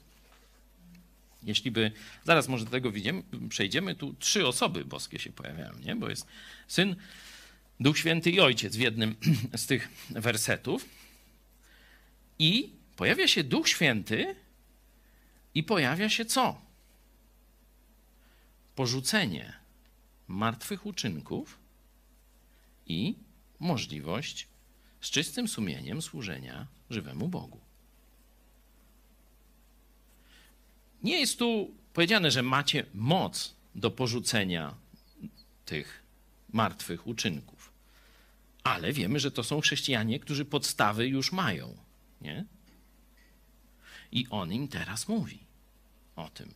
Jeśli by, zaraz może do tego widzimy, przejdziemy, tu trzy osoby boskie się pojawiają, nie? bo jest Syn, Duch Święty i Ojciec w jednym z tych wersetów. I pojawia się Duch Święty i pojawia się co? Porzucenie martwych uczynków i możliwość z czystym sumieniem służenia żywemu Bogu. Nie jest tu powiedziane, że macie moc do porzucenia tych martwych uczynków. Ale wiemy, że to są chrześcijanie, którzy podstawy już mają. Nie? I on im teraz mówi o tym.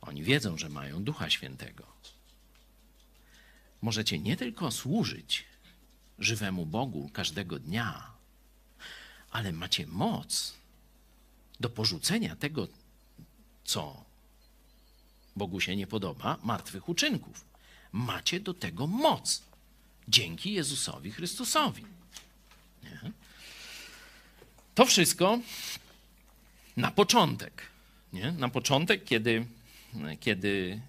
Oni wiedzą, że mają Ducha Świętego. Możecie nie tylko służyć żywemu Bogu każdego dnia, ale macie moc do porzucenia tego, co Bogu się nie podoba, martwych uczynków. Macie do tego moc dzięki Jezusowi Chrystusowi. Nie? To wszystko na początek. Nie? Na początek, kiedy, kiedy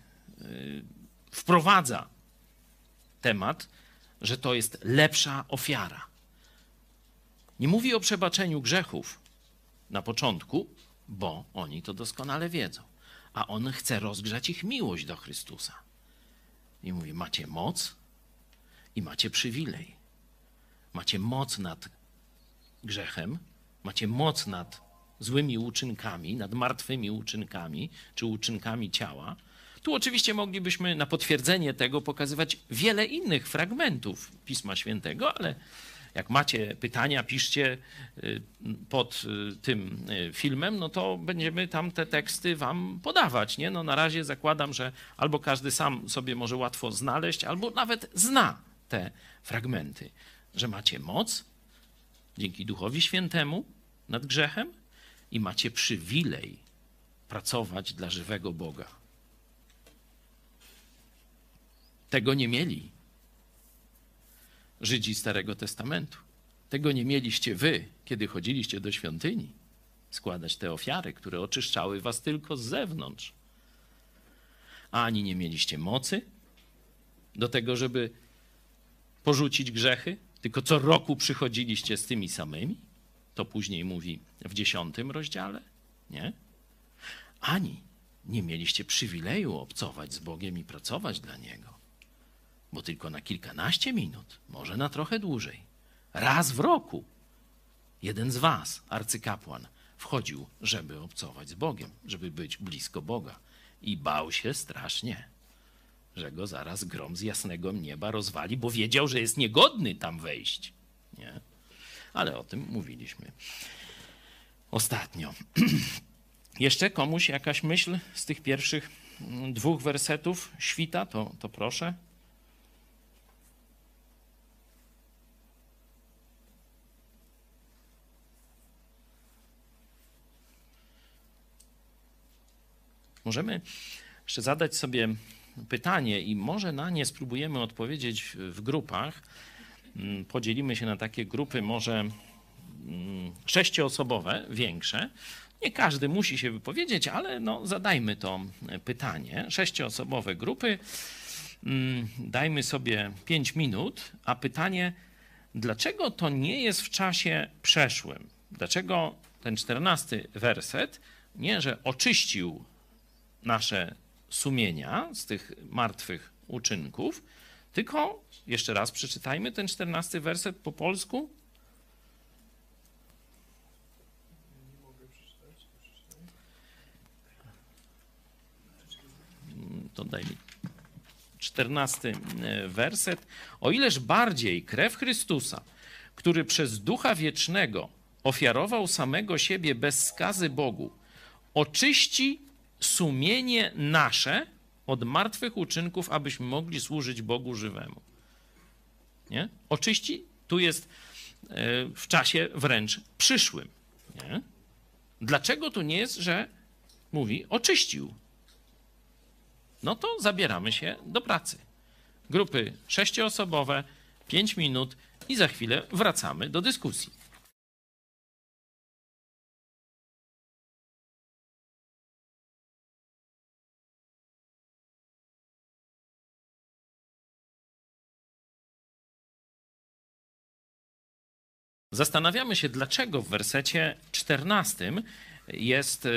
y, wprowadza temat, że to jest lepsza ofiara. Nie mówi o przebaczeniu grzechów na początku, bo oni to doskonale wiedzą. A on chce rozgrzać ich miłość do Chrystusa. I mówi: Macie moc i macie przywilej. Macie moc nad grzechem, macie moc nad złymi uczynkami, nad martwymi uczynkami czy uczynkami ciała. Tu oczywiście moglibyśmy na potwierdzenie tego pokazywać wiele innych fragmentów Pisma Świętego, ale jak macie pytania, piszcie y, pod y, tym y, filmem, no to będziemy tam te teksty wam podawać. Nie? No na razie zakładam, że albo każdy sam sobie może łatwo znaleźć, albo nawet zna te fragmenty, że macie moc dzięki Duchowi Świętemu nad grzechem i macie przywilej pracować dla żywego Boga. Tego nie mieli Żydzi Starego Testamentu. Tego nie mieliście wy, kiedy chodziliście do świątyni, składać te ofiary, które oczyszczały was tylko z zewnątrz. Ani nie mieliście mocy do tego, żeby porzucić grzechy, tylko co roku przychodziliście z tymi samymi. To później mówi w dziesiątym rozdziale, nie? Ani nie mieliście przywileju obcować z Bogiem i pracować dla Niego. bo tylko na kilkanaście minut, może na trochę dłużej, raz w roku, jeden z was, arcykapłan, wchodził, żeby obcować z Bogiem, żeby być blisko Boga. I bał się strasznie, że go zaraz grom z jasnego nieba rozwali, bo wiedział, że jest niegodny tam wejść. Nie? Ale o tym mówiliśmy ostatnio. Jeszcze komuś jakaś myśl z tych pierwszych mm, dwóch wersetów świta, to, to proszę. Możemy jeszcze zadać sobie pytanie i może na nie spróbujemy odpowiedzieć w grupach. Mm, Podzielimy się na takie grupy, może mm, sześcioosobowe, większe. Nie każdy musi się wypowiedzieć, ale no, zadajmy to pytanie. Sześcioosobowe grupy, mm, dajmy sobie pięć minut, a pytanie, dlaczego to nie jest w czasie przeszłym? Dlaczego ten czternasty werset nie, że oczyścił nasze sumienia z tych martwych uczynków, tylko jeszcze raz przeczytajmy ten czternasty werset po polsku. To daj mi czternasty e, werset. O ileż bardziej krew Chrystusa, który przez Ducha Wiecznego ofiarował samego siebie bez skazy Bogu, oczyści sumienie nasze od martwych uczynków, abyśmy mogli służyć Bogu żywemu. Nie? Oczyści, tu jest e, w czasie wręcz przyszłym. Nie? Dlaczego tu nie jest, że mówi oczyścił? No to zabieramy się do pracy. Grupy sześcioosobowe, pięć minut i za chwilę wracamy do dyskusji. Zastanawiamy się, dlaczego w wersecie 14 jest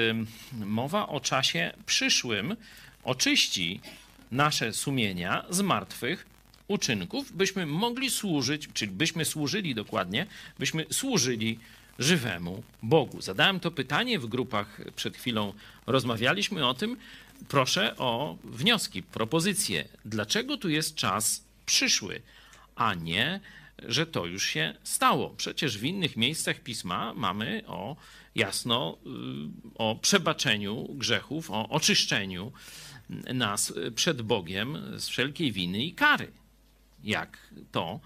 mowa o czasie przyszłym. Oczyści nasze sumienia z martwych uczynków, byśmy mogli służyć, czyli byśmy służyli dokładnie, byśmy służyli żywemu Bogu. Zadałem to pytanie w grupach przed chwilą, rozmawialiśmy o tym. Proszę o wnioski, propozycje. Dlaczego tu jest czas przyszły, a nie że to już się stało. Przecież w innych miejscach pisma mamy o jasno y, o przebaczeniu grzechów, o oczyszczeniu nas przed Bogiem z wszelkiej winy i kary. Jak to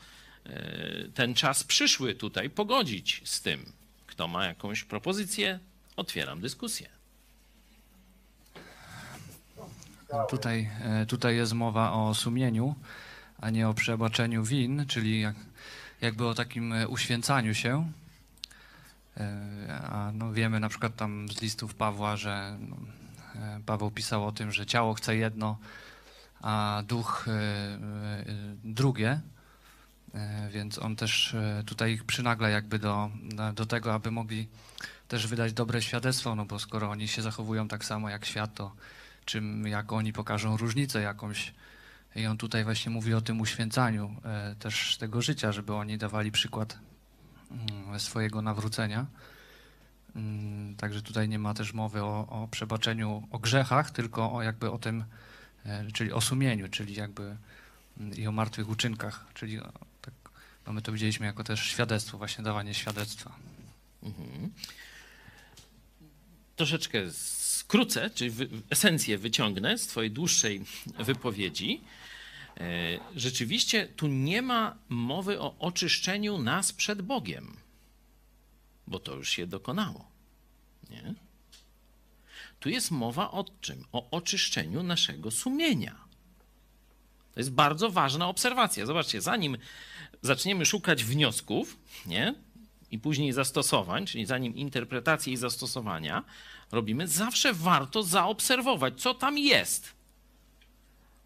y, ten czas przyszły tutaj pogodzić z tym? Kto ma jakąś propozycję? Otwieram dyskusję.
Tutaj, e, tutaj jest mowa o sumieniu, a nie o przebaczeniu win, czyli jak, jakby o takim e, uświęcaniu się. E, A no wiemy na przykład tam z listów Pawła, że no, e, Paweł pisał o tym, że ciało chce jedno, a duch drugie. Więc on też tutaj ich przynagla jakby do- do tego, aby mogli też wydać dobre świadectwo, no bo skoro oni się zachowują tak samo jak świat, to czym, jak oni pokażą różnicę jakąś. I on tutaj właśnie mówi o tym uświęcaniu e, też tego życia, żeby oni dawali przykład mm, swojego nawrócenia. Mm, Także tutaj nie ma też mowy o, o przebaczeniu, o grzechach, tylko o jakby o tym, e, czyli o sumieniu, czyli jakby mm, i o martwych uczynkach, czyli tak, no my to widzieliśmy jako też świadectwo, właśnie dawanie świadectwa.
Mhm. Troszeczkę skrócę, czyli esencję wyciągnę z Twojej dłuższej wypowiedzi. E, Rzeczywiście tu nie ma mowy o oczyszczeniu nas przed Bogiem, bo to już się dokonało. Nie? Tu jest mowa o czym? O oczyszczeniu naszego sumienia. To jest bardzo ważna obserwacja. Zobaczcie, zanim zaczniemy szukać wniosków, nie? i później zastosowań, czyli zanim interpretacje i zastosowania robimy, zawsze warto zaobserwować, co tam jest.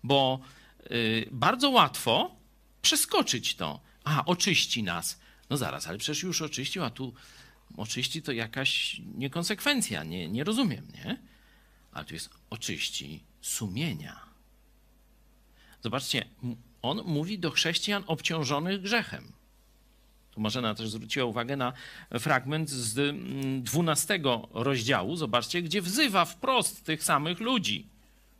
Bo y, bardzo łatwo przeskoczyć to. A, oczyści nas. No zaraz, ale przecież już oczyścił, a tu oczyści to jakaś niekonsekwencja, nie, nie rozumiem, nie? Ale tu jest oczyści sumienia. Zobaczcie, on mówi do chrześcijan obciążonych grzechem. Tu Marzena też zwróciła uwagę na fragment z mm, 12 rozdziału, zobaczcie, gdzie wzywa wprost tych samych ludzi.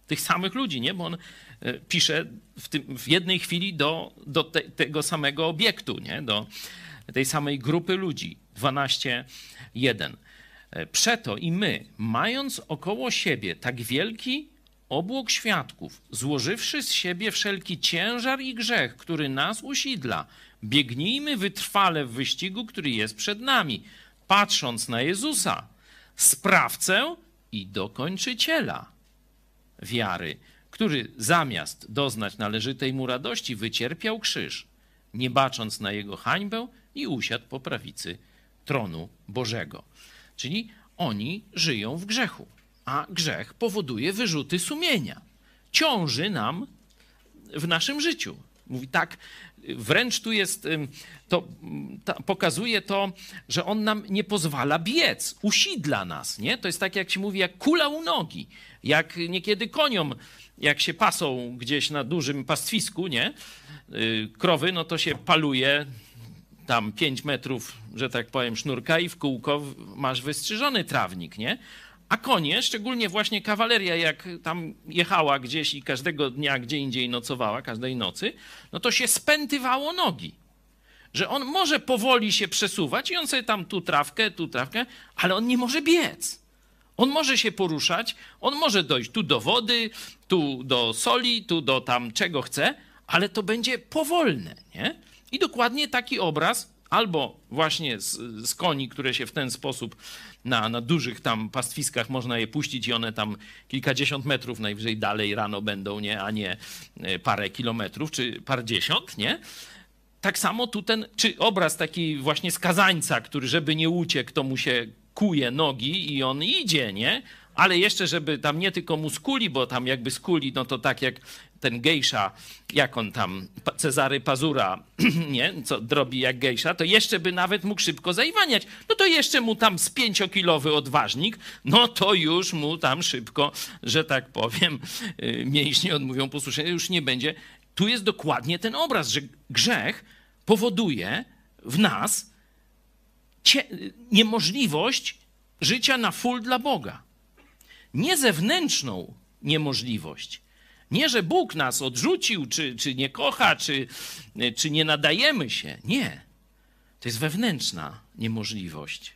Tych samych ludzi, nie? Bo on e, pisze w, tym, w jednej chwili do, do te, tego samego obiektu, nie? Do tej samej grupy ludzi. 12.1. E, Przeto i my, mając około siebie tak wielki obłok świadków, złożywszy z siebie wszelki ciężar i grzech, który nas usidla, biegnijmy wytrwale w wyścigu, który jest przed nami, patrząc na Jezusa, sprawcę i dokończyciela wiary, który zamiast doznać należytej mu radości, wycierpiał krzyż, nie bacząc na jego hańbę i usiadł po prawicy tronu Bożego. Czyli oni żyją w grzechu, a grzech powoduje wyrzuty sumienia. Ciąży nam w naszym życiu. Mówi tak, wręcz tu jest, to ta, pokazuje to, że on nam nie pozwala biec, usidla nas, nie? To jest tak, jak się mówi, jak kula u nogi, jak niekiedy koniom, jak się pasą gdzieś na dużym pastwisku, nie? Yy, krowy, no to się paluje tam 5 metrów, że tak powiem, sznurka i w kółko masz wystrzyżony trawnik, nie? A konie, szczególnie właśnie kawaleria, jak tam jechała gdzieś i każdego dnia gdzie indziej nocowała, każdej nocy, no to się spętywało nogi. Że on może powoli się przesuwać i on sobie tam tu trawkę, tu trawkę, ale on nie może biec. On może się poruszać, on może dojść tu do wody, tu do soli, tu do tam czego chce, ale to będzie powolne, nie? I dokładnie taki obraz, albo właśnie z, z koni, które się w ten sposób na, na dużych tam pastwiskach można je puścić i one tam kilkadziesiąt metrów najwyżej dalej rano będą, nie? a nie e, parę kilometrów czy pardziesiąt, nie? Tak samo tu ten, czy obraz taki właśnie skazańca, który żeby nie uciekł, to mu się kuje nogi i on idzie, nie? Ale jeszcze, żeby tam nie tylko mu skuli, bo tam jakby skuli, no to tak jak ten gejsza, jak on tam, Cezary Pazura, nie, co drobi jak gejsza, to jeszcze by nawet mógł szybko zaiwaniać. No to jeszcze mu tam z pięciokilowy odważnik, no to już mu tam szybko, że tak powiem, y, mięśnie odmówią posłuszenia, już nie będzie. Tu jest dokładnie ten obraz, że grzech powoduje w nas niemożliwość życia na full dla Boga. Nie zewnętrzną niemożliwość, nie, że Bóg nas odrzucił, czy, czy nie kocha, czy, czy nie nadajemy się. Nie. To jest wewnętrzna niemożliwość.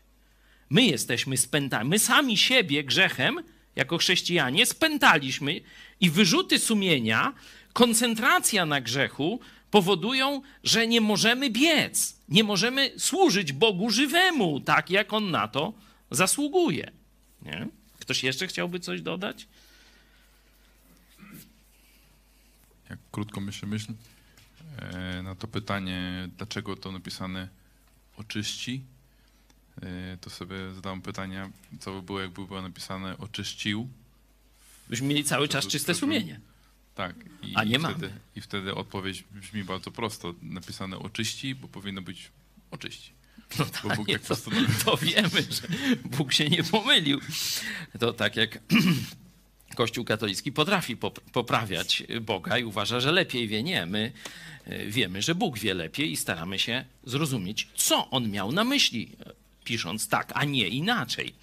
My jesteśmy spętani. My sami siebie grzechem, jako chrześcijanie, spętaliśmy i wyrzuty sumienia, koncentracja na grzechu powodują, że nie możemy biec, nie możemy służyć Bogu żywemu, tak jak On na to zasługuje. Nie? Ktoś jeszcze chciałby coś dodać?
jak krótko myślę myśl, e, na to pytanie, dlaczego to napisane oczyści, e, to sobie zadałem pytanie, co by było, jakby było napisane oczyścił.
Byśmy mieli cały czas czyste sumienie.
Tak. I,
A nie
wtedy,
mamy.
I wtedy odpowiedź brzmi bardzo prosto. Napisane oczyści, bo powinno być oczyści.
No tak,
Bóg
nie,
jak
to, to wiemy, że Bóg się nie pomylił. To tak jak Kościół katolicki potrafi pop- poprawiać Boga i uważa, że lepiej wie. Nie, my e, wiemy, że Bóg wie lepiej i staramy się zrozumieć, co On miał na myśli, e, pisząc tak, a nie inaczej.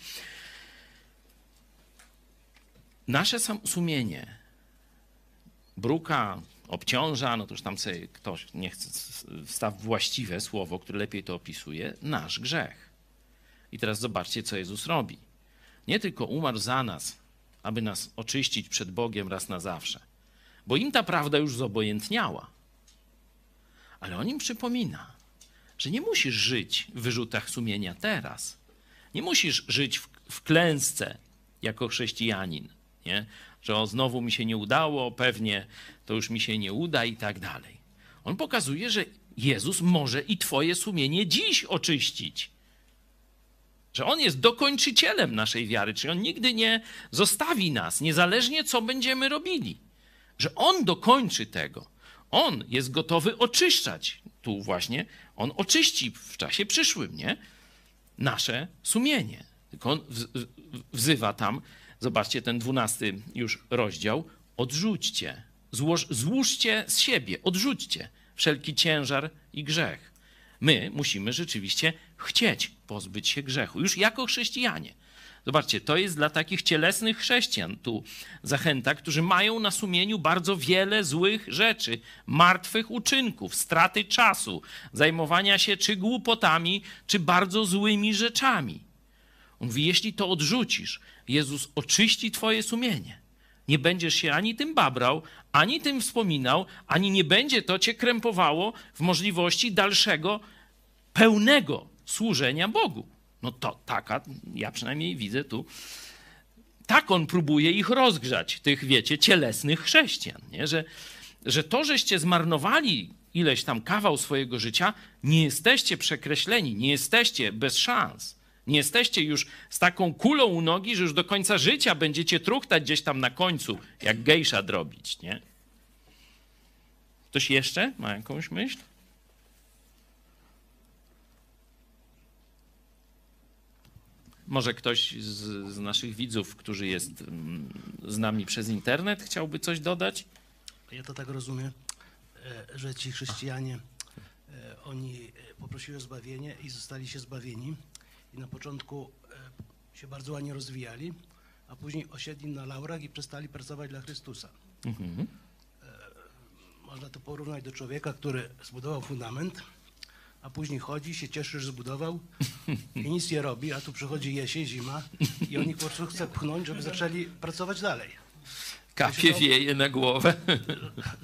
Nasze sumienie bruka, obciąża, no to już tam sobie ktoś, nie chce, wstaw właściwe słowo, które lepiej to opisuje, nasz grzech. I teraz zobaczcie, co Jezus robi. Nie tylko umarł za nas, aby nas oczyścić przed Bogiem raz na zawsze, bo im ta prawda już zobojętniała. Ale on im przypomina, że nie musisz żyć w wyrzutach sumienia teraz. Nie musisz żyć w, w klęsce jako chrześcijanin, nie? Że o, znowu mi się nie udało, pewnie to już mi się nie uda i tak dalej. On pokazuje, że Jezus może i twoje sumienie dziś oczyścić. Że On jest dokończycielem naszej wiary, czyli On nigdy nie zostawi nas, niezależnie co będziemy robili. Że On dokończy tego. On jest gotowy oczyszczać. Tu właśnie On oczyści w czasie przyszłym, nie? Nasze sumienie. Tylko On wz- wzywa tam, zobaczcie ten dwunasty już rozdział, odrzućcie Złoż, złóżcie z siebie, odrzućcie wszelki ciężar i grzech. My musimy rzeczywiście chcieć pozbyć się grzechu, już jako chrześcijanie. Zobaczcie, to jest dla takich cielesnych chrześcijan tu zachęta, którzy mają na sumieniu bardzo wiele złych rzeczy, martwych uczynków, straty czasu, zajmowania się czy głupotami, czy bardzo złymi rzeczami. On mówi, jeśli to odrzucisz, Jezus oczyści twoje sumienie. Nie będziesz się ani tym babrał, ani tym wspominał, ani nie będzie to cię krępowało w możliwości dalszego, pełnego służenia Bogu. No to taka, ja przynajmniej widzę tu, tak on próbuje ich rozgrzać, tych, wiecie, cielesnych chrześcijan, nie? Że, że to, żeście zmarnowali ileś tam kawał swojego życia, nie jesteście przekreśleni, nie jesteście bez szans. Nie jesteście już z taką kulą u nogi, że już do końca życia będziecie truchtać gdzieś tam na końcu, jak gejsza drobić, nie? Ktoś jeszcze ma jakąś myśl? Może ktoś z, z, naszych widzów, którzy jest mm, z nami przez internet, chciałby coś dodać?
Ja to tak rozumiem, e, że ci chrześcijanie, e, oni e, poprosili o zbawienie i zostali się zbawieni. I na początku się bardzo ładnie rozwijali, a później osiedli na laurach i przestali pracować dla Chrystusa. Mhm. Można to porównać do człowieka, który zbudował fundament, a później chodzi, się cieszy, że zbudował i nic nie robi, a tu przychodzi jesień, zima i oni po prostu chce pchnąć, żeby zaczęli pracować dalej.
Kapie wieje na głowę.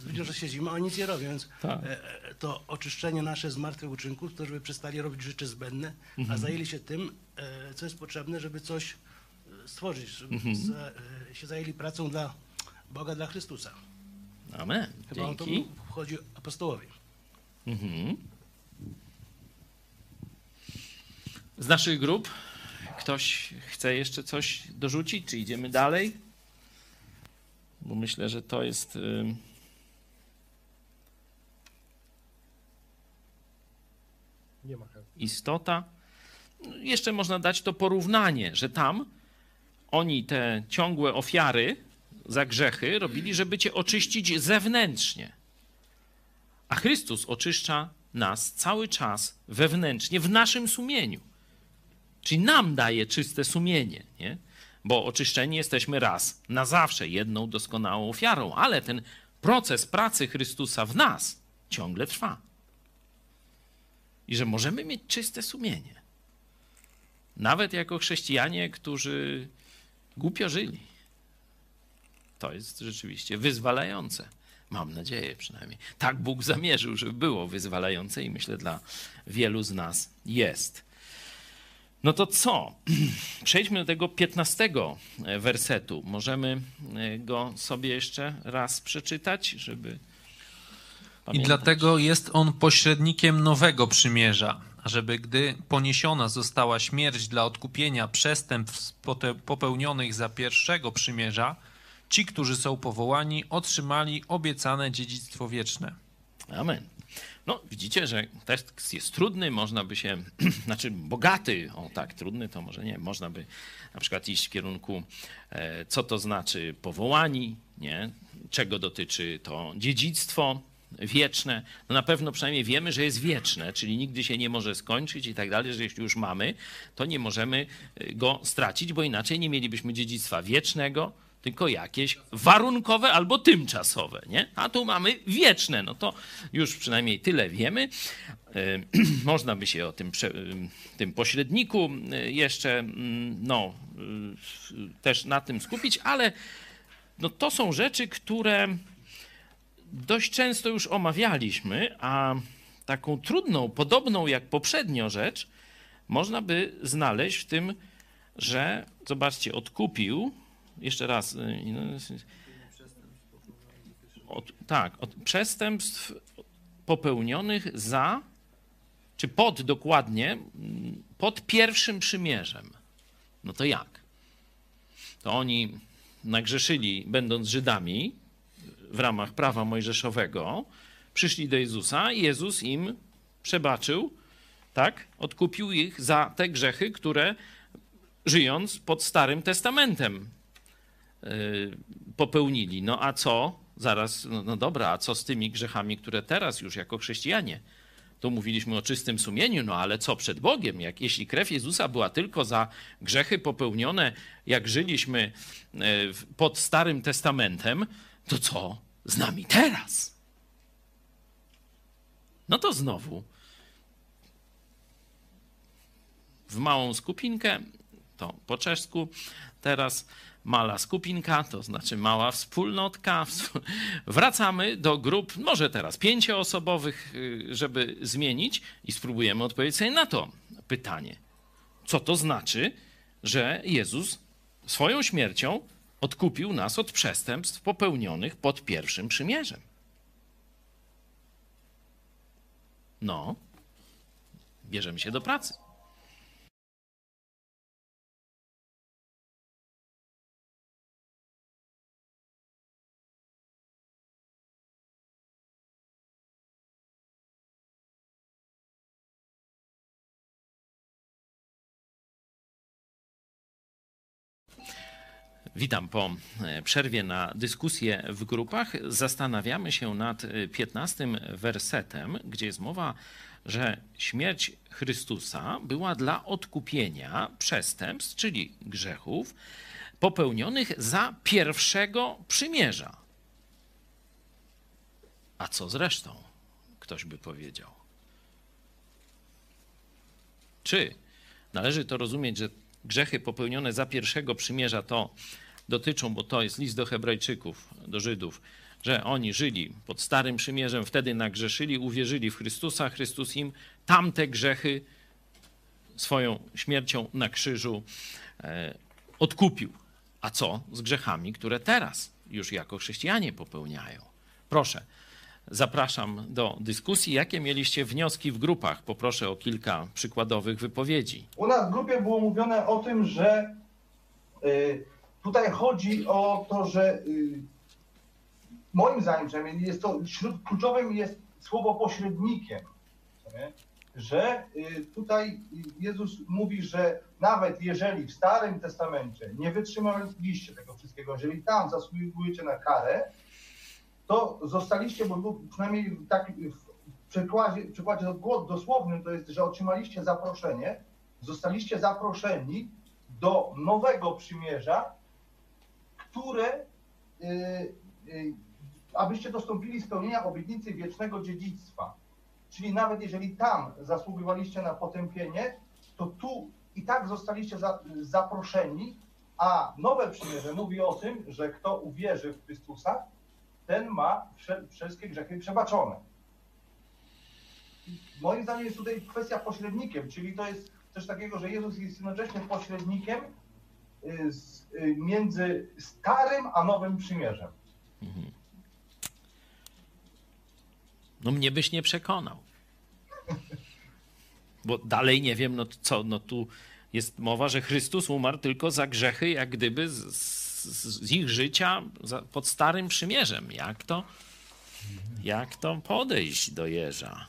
Widzą, że się zima, a nic nie robią, więc tak. E, to oczyszczenie nasze z martwych uczynków, to żeby przestali robić rzeczy zbędne, mhm. a zajęli się tym, e, co jest potrzebne, żeby coś e, stworzyć, żeby mhm. się zajęli pracą dla Boga, dla Chrystusa.
Amen.
Chyba Dzięki. o to chodzi apostołowi. Mhm.
Z naszych grup ktoś chce jeszcze coś dorzucić, czy idziemy dalej? Bo myślę, że to jest. Istota. Jeszcze można dać to porównanie, że tam oni te ciągłe ofiary za grzechy robili, żeby cię oczyścić zewnętrznie. A Chrystus oczyszcza nas cały czas wewnętrznie, w naszym sumieniu. Czyli nam daje czyste sumienie, nie? Bo oczyszczeni jesteśmy raz na zawsze jedną doskonałą ofiarą, ale ten proces pracy Chrystusa w nas ciągle trwa. I że możemy mieć czyste sumienie. Nawet jako chrześcijanie, którzy głupio żyli. To jest rzeczywiście wyzwalające. Mam nadzieję przynajmniej. Tak Bóg zamierzył, żeby było wyzwalające i myślę dla wielu z nas jest. No to co? Przejdźmy do tego piętnastego wersetu. Możemy e, go sobie jeszcze raz przeczytać, żeby.
Pamiętać. I dlatego jest on pośrednikiem nowego przymierza, żeby gdy poniesiona została śmierć dla odkupienia przestępstw popełnionych za pierwszego przymierza, ci, którzy są powołani, otrzymali obiecane dziedzictwo wieczne.
Amen. No, widzicie, że tekst jest trudny, można by się, znaczy bogaty, o tak, trudny to może nie, można by na przykład iść w kierunku, e, co to znaczy powołani, nie? czego dotyczy to dziedzictwo wieczne. No na pewno przynajmniej wiemy, że jest wieczne, czyli nigdy się nie może skończyć i tak dalej, że jeśli już mamy, to nie możemy e, go stracić, bo inaczej nie mielibyśmy dziedzictwa wiecznego, tylko jakieś warunkowe albo tymczasowe, nie? A tu mamy wieczne, no to już przynajmniej tyle wiemy. E, można by się o tym, e, tym pośredniku e, jeszcze, mm, no, też na tym skupić, ale no, to są rzeczy, które dość często już omawialiśmy, a taką trudną, podobną jak poprzednio rzecz, można by znaleźć w tym, że, zobaczcie, odkupił jeszcze raz. Y, od, tak, od przestępstw popełnionych za, czy pod dokładnie, pod pierwszym przymierzem. No to jak? To oni nagrzeszyli, będąc Żydami w ramach prawa mojżeszowego, przyszli do Jezusa i Jezus im przebaczył, tak? Odkupił ich za te grzechy, które żyjąc pod Starym Testamentem popełnili. No a co zaraz, no, no dobra, a co z tymi grzechami, które teraz już jako chrześcijanie? Tu mówiliśmy o czystym sumieniu, no ale co przed Bogiem? Jak, jeśli krew Jezusa była tylko za grzechy popełnione, jak żyliśmy w- pod Starym Testamentem, to co z nami teraz? No to znowu w małą skupinkę, to po czesku teraz mala skupinka, to znaczy mała wspólnotka. Wracamy do grup, może teraz pięcioosobowych, y, żeby zmienić i spróbujemy odpowiedzieć sobie na to pytanie. Co to znaczy, że Jezus swoją śmiercią odkupił nas od przestępstw popełnionych pod pierwszym przymierzem? No, bierzemy się do pracy. Witam po e, przerwie na dyskusję w grupach. Zastanawiamy się nad e, 15 wersetem, gdzie jest mowa, że śmierć Chrystusa była dla odkupienia przestępstw, czyli grzechów, popełnionych za pierwszego przymierza. A co z resztą? Ktoś by powiedział. Czy należy to rozumieć, że grzechy popełnione za pierwszego przymierza to dotyczą, bo to jest list do Hebrajczyków, do Żydów, że oni żyli pod starym przymierzem, wtedy nagrzeszyli, uwierzyli w Chrystusa, Chrystus im tamte grzechy swoją śmiercią na krzyżu e, odkupił. A co z grzechami, które teraz już jako chrześcijanie popełniają? Proszę, zapraszam do dyskusji. Jakie mieliście wnioski w grupach? Poproszę o kilka przykładowych wypowiedzi.
U nas w grupie było mówione o tym, że y, tutaj chodzi o to, że y, moim zdaniem przynajmniej jest to wśród kluczowym jest słowo pośrednikiem. Że y, tutaj Jezus mówi, że nawet jeżeli w Starym Testamencie nie wytrzymaliście tego wszystkiego, jeżeli tam zasługujecie na karę, to zostaliście, bo przynajmniej tak w przykładzie, w przykładzie dosłownym to jest, że otrzymaliście zaproszenie, zostaliście zaproszeni do nowego przymierza, które, y, y, abyście dostąpili spełnienia obietnicy wiecznego dziedzictwa. Czyli nawet jeżeli tam zasługiwaliście na potępienie, to tu i tak zostaliście za, zaproszeni, a nowe przymierze mówi o tym, że kto uwierzy w Chrystusa, ten ma wszystkie grzechy przebaczone. Moim zdaniem jest tutaj kwestia pośrednikiem, czyli to jest coś takiego, że Jezus jest jednocześnie pośrednikiem z, y, między starym a nowym przymierzem.
No mnie byś nie przekonał. Bo dalej nie wiem, no co, no tu jest mowa, że Chrystus umarł tylko za grzechy, jak gdyby z, z, ich życia za, pod starym przymierzem. Jak to, jak to podejść do jeża?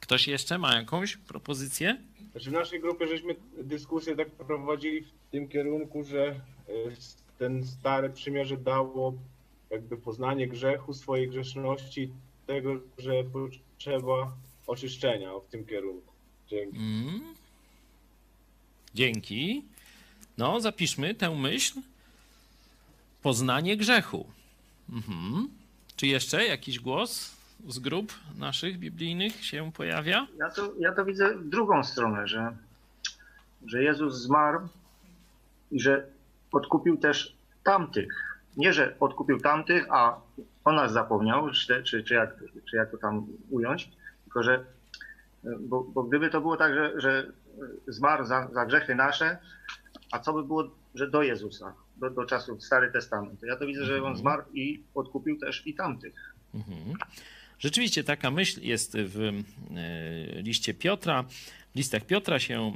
Ktoś jeszcze ma jakąś propozycję?
Znaczy w naszej grupie żeśmy dyskusję tak prowadzili w tym kierunku, że y, ten stare przymierze dało jakby poznanie grzechu, swojej grzeszności, tego, że potrzeba oczyszczenia w tym kierunku. Dzięki.
Mm. Dzięki. No, zapiszmy tę myśl. Poznanie grzechu. Mhm. Czy jeszcze jakiś głos z grup naszych biblijnych się pojawia?
Ja to, ja to widzę w drugą stronę, że, że Jezus zmarł i że odkupił też tamtych. Nie, że odkupił tamtych, a o nas zapomniał, czy, czy, czy, jak, czy jak to tam ująć, tylko że, bo, bo gdyby to było tak, że, że zmarł za, za grzechy nasze, a co by było, że do Jezusa, do, do czasów Stary Testament, to ja to widzę, że on zmarł i odkupił też i tamtych.
Mhm. Rzeczywiście taka myśl jest w e, liście Piotra. W listach Piotra się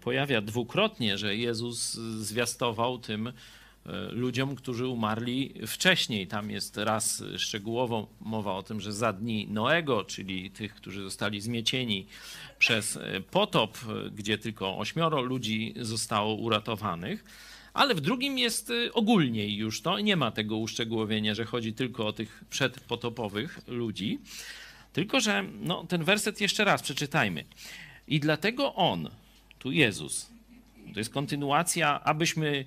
pojawia dwukrotnie, że Jezus zwiastował tym e, ludziom, którzy umarli wcześniej. Tam jest raz szczegółowo mowa o tym, że za dni Noego, czyli tych, którzy zostali zmiecieni przez e, potop, gdzie tylko ośmioro ludzi zostało uratowanych. Ale w drugim jest y, ogólniej już to. Nie ma tego uszczegółowienia, że chodzi tylko o tych przedpotopowych ludzi. Tylko, że no, ten werset jeszcze raz przeczytajmy. I dlatego on, tu Jezus, to jest kontynuacja, abyśmy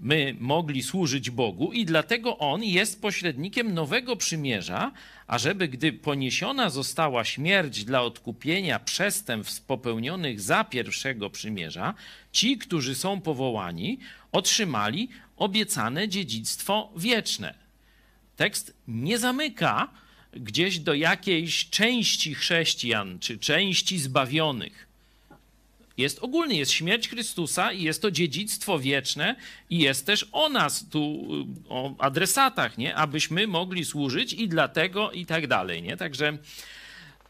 my mogli służyć Bogu i dlatego On jest pośrednikiem nowego przymierza, ażeby gdy poniesiona została śmierć dla odkupienia przestępstw popełnionych za pierwszego przymierza, ci, którzy są powołani, otrzymali obiecane dziedzictwo wieczne. Tekst nie zamyka gdzieś do jakiejś części chrześcijan czy części zbawionych jest ogólnie, jest śmierć Chrystusa i jest to dziedzictwo wieczne i jest też o nas tu, y, o adresatach, nie? Abyśmy mogli służyć i dlatego i tak dalej, nie? Także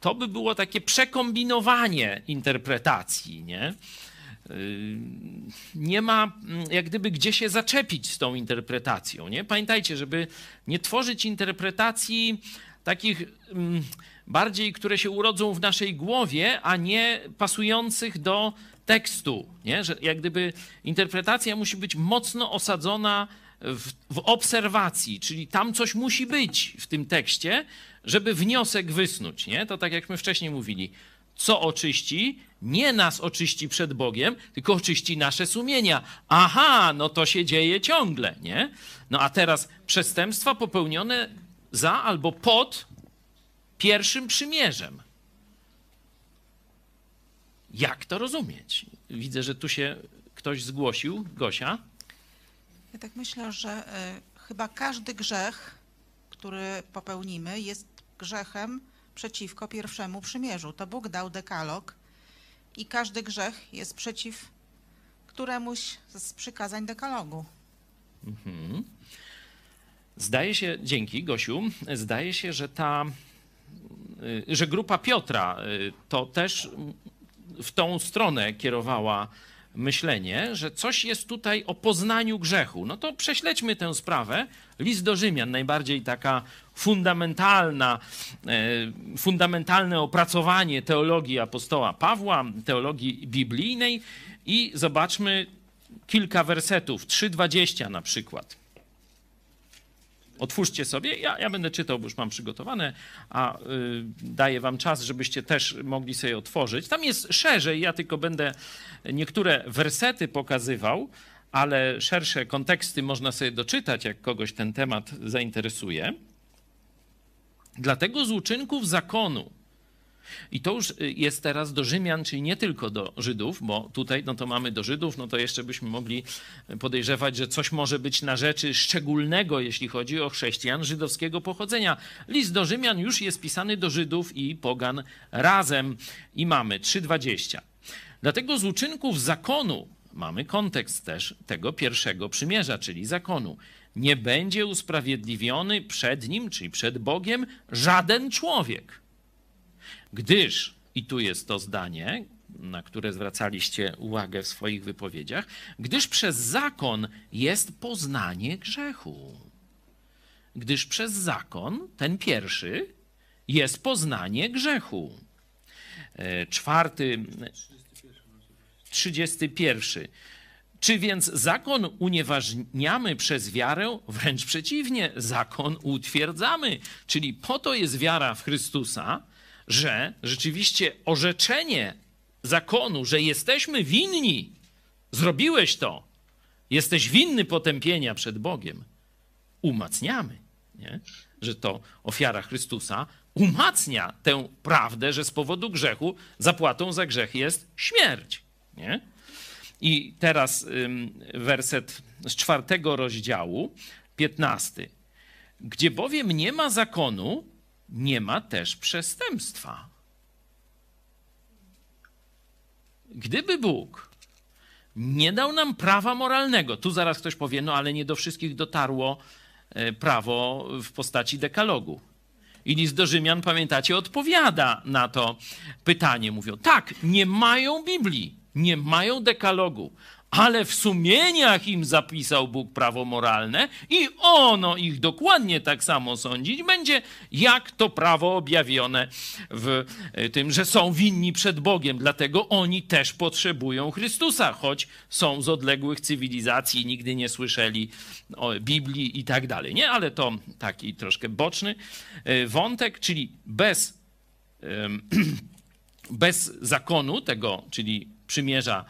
to by było takie przekombinowanie interpretacji, nie? Y, nie ma mm, jak gdyby gdzie się zaczepić z tą interpretacją. Nie? Pamiętajcie, żeby nie tworzyć interpretacji takich mm, bardziej, które się urodzą w naszej głowie, a nie pasujących do tekstu. Nie? Że jak gdyby interpretacja musi być mocno osadzona w, w, obserwacji, czyli tam coś musi być w tym tekście, żeby wniosek wysnuć. Nie? To tak jakśmy wcześniej mówili. Co oczyści? Nie nas oczyści przed Bogiem, tylko oczyści nasze sumienia. Aha, no to się dzieje ciągle, nie? No a teraz przestępstwa popełnione za albo pod pierwszym przymierzem. Jak to rozumieć? Widzę, że tu się ktoś zgłosił. Gosia?
Ja tak myślę, że y, chyba każdy grzech, który popełnimy, jest grzechem przeciwko pierwszemu przymierzu. To Bóg dał dekalog i każdy grzech jest przeciw któremuś z przykazań dekalogu. Mhm.
Zdaje się, dzięki Gosiu, zdaje się, że ta że grupa Piotra y, to też w tą stronę kierowała myślenie, że coś jest tutaj o poznaniu grzechu. No to prześledźmy tę sprawę. List do Rzymian, najbardziej taka fundamentalna, y, fundamentalne opracowanie teologii apostoła Pawła, teologii biblijnej i zobaczmy kilka wersetów, 3:20 na przykład. Otwórzcie sobie, ja, ja będę czytał, bo już mam przygotowane, a y, daję wam czas, żebyście też mogli sobie otworzyć. Tam jest szerzej, ja tylko będę niektóre wersety pokazywał, ale szersze konteksty można sobie doczytać, jak kogoś ten temat zainteresuje. Dlatego z uczynków zakonu, i to już y, jest teraz do Rzymian, czyli nie tylko do Żydów, bo tutaj no to mamy do Żydów, no to jeszcze byśmy mogli podejrzewać, że coś może być na rzeczy szczególnego, jeśli chodzi o chrześcijan żydowskiego pochodzenia. List do Rzymian już jest pisany do Żydów i pogan razem i mamy 3:20. Dlatego z uczynków zakonu mamy kontekst też tego pierwszego przymierza, czyli zakonu. Nie będzie usprawiedliwiony przed nim, czyli przed Bogiem, żaden człowiek Gdyż, i tu jest to zdanie, na które zwracaliście uwagę w swoich wypowiedziach, gdyż przez zakon jest poznanie grzechu. Gdyż przez zakon, ten pierwszy, jest poznanie grzechu. E, czwarty, trzydziesty pierwszy. Czy więc zakon unieważniamy przez wiarę? Wręcz przeciwnie, zakon utwierdzamy. Czyli po to jest wiara w Chrystusa, że rzeczywiście orzeczenie zakonu, że jesteśmy winni, zrobiłeś to, jesteś winny potępienia przed Bogiem, umacniamy. Nie? Że to ofiara Chrystusa umacnia tę prawdę, że z powodu grzechu zapłatą za grzech jest śmierć. Nie? I teraz werset z czwartego rozdziału, piętnasty. Gdzie bowiem nie ma zakonu, nie ma też przestępstwa. Gdyby Bóg nie dał nam prawa moralnego, tu zaraz ktoś powie, no ale nie do wszystkich dotarło e, prawo w postaci dekalogu. I list do Rzymian, pamiętacie, odpowiada na to pytanie. Mówią, tak, nie mają Biblii, nie mają dekalogu, ale w sumieniach im zapisał Bóg prawo moralne i ono ich dokładnie tak samo sądzić będzie, jak to prawo objawione w e, tym, że są winni przed Bogiem. Dlatego oni też potrzebują Chrystusa, choć są z odległych cywilizacji, nigdy nie słyszeli o Biblii i tak dalej. Nie, ale to taki troszkę boczny e, wątek, czyli bez, bez zakonu tego, czyli przymierza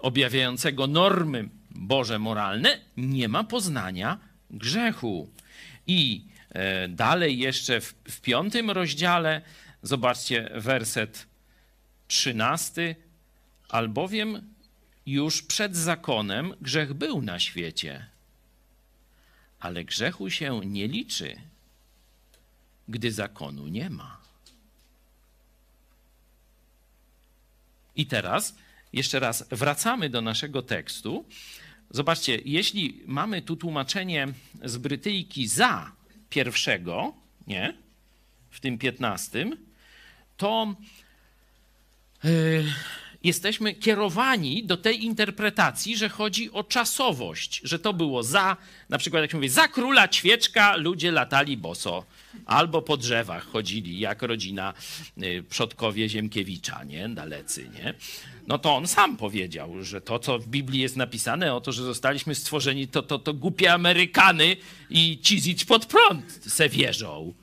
objawiającego normy Boże moralne, nie ma poznania grzechu. I e, dalej jeszcze w, w piątym rozdziale, zobaczcie werset trzynasty, albowiem już przed zakonem grzech był na świecie, ale grzechu się nie liczy, gdy zakonu nie ma. I teraz jeszcze raz wracamy do naszego tekstu. Zobaczcie, jeśli mamy tu tłumaczenie z Brytyjki za pierwszego, nie, w tym piętnastym, to yy, jesteśmy kierowani do tej interpretacji, że chodzi o czasowość, że to było za, na przykład jak się mówi, za króla ćwieczka ludzie latali boso, albo po drzewach chodzili, jak rodzina y, przodkowie Ziemkiewicza, nie, dalecy, nie no to on sam powiedział, że to, co w Biblii jest napisane o to, że zostaliśmy stworzeni, to, to, to głupie Amerykany i cizić pod prąd se wierzą.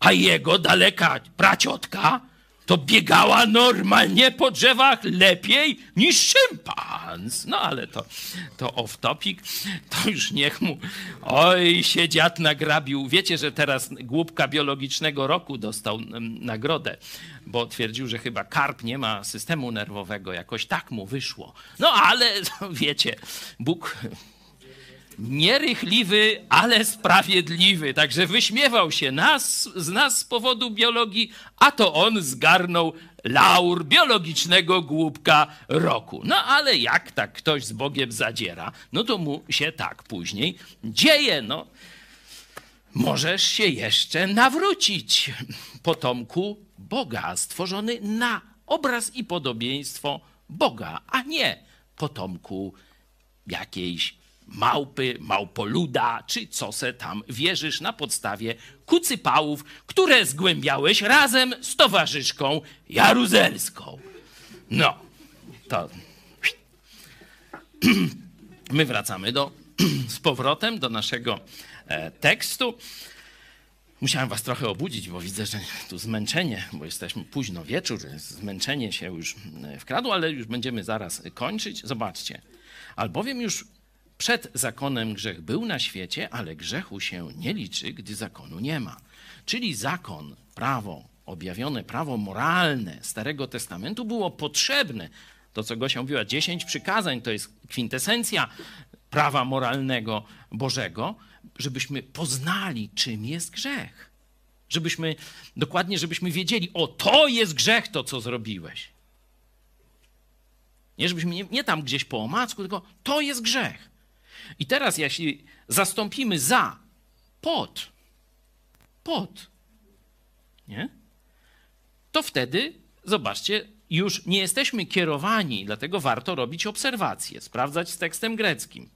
A jego daleka praciotka to biegała normalnie po drzewach lepiej niż szympans. No ale to, to off topic, to już niech mu, oj się dziad nagrabił. Wiecie, że teraz głupka biologicznego roku dostał mm, nagrodę, bo twierdził, że chyba karp nie ma systemu nerwowego, jakoś tak mu wyszło. No ale wiecie, Bóg nierychliwy, ale sprawiedliwy. Także wyśmiewał się nas, z nas z powodu biologii, a to on zgarnął laur biologicznego głupka roku. No ale jak tak ktoś z Bogiem zadziera, no to mu się tak później dzieje. No, możesz się jeszcze nawrócić, potomku Boga, stworzony na obraz i podobieństwo Boga, a nie potomku jakiejś małpy, małpoluda, czy co se tam wierzysz na podstawie kucypałów, które zgłębiałeś razem z towarzyszką jaruzelską. No, to my wracamy do, z powrotem do naszego e, tekstu. Musiałem was trochę obudzić, bo widzę, że tu zmęczenie, bo jesteśmy późno wieczór, zmęczenie się już e, wkradło, ale już będziemy zaraz kończyć. Zobaczcie. Albowiem już przed zakonem grzech był na świecie, ale grzechu się nie liczy, gdy zakonu nie ma. Czyli zakon, prawo, objawione prawo moralne Starego Testamentu było potrzebne. To, co Gosia mówiła, dziesięć przykazań to jest kwintesencja prawa moralnego Bożego, żebyśmy poznali, czym jest grzech. Żebyśmy, dokładnie, żebyśmy wiedzieli, o to jest grzech, to co zrobiłeś. Nie, żebyśmy nie, nie tam gdzieś po omacku, tylko to jest grzech. I teraz, jeśli zastąpimy za pod, pod, nie? to wtedy, zobaczcie, już nie jesteśmy kierowani, dlatego warto robić obserwacje, sprawdzać z tekstem greckim.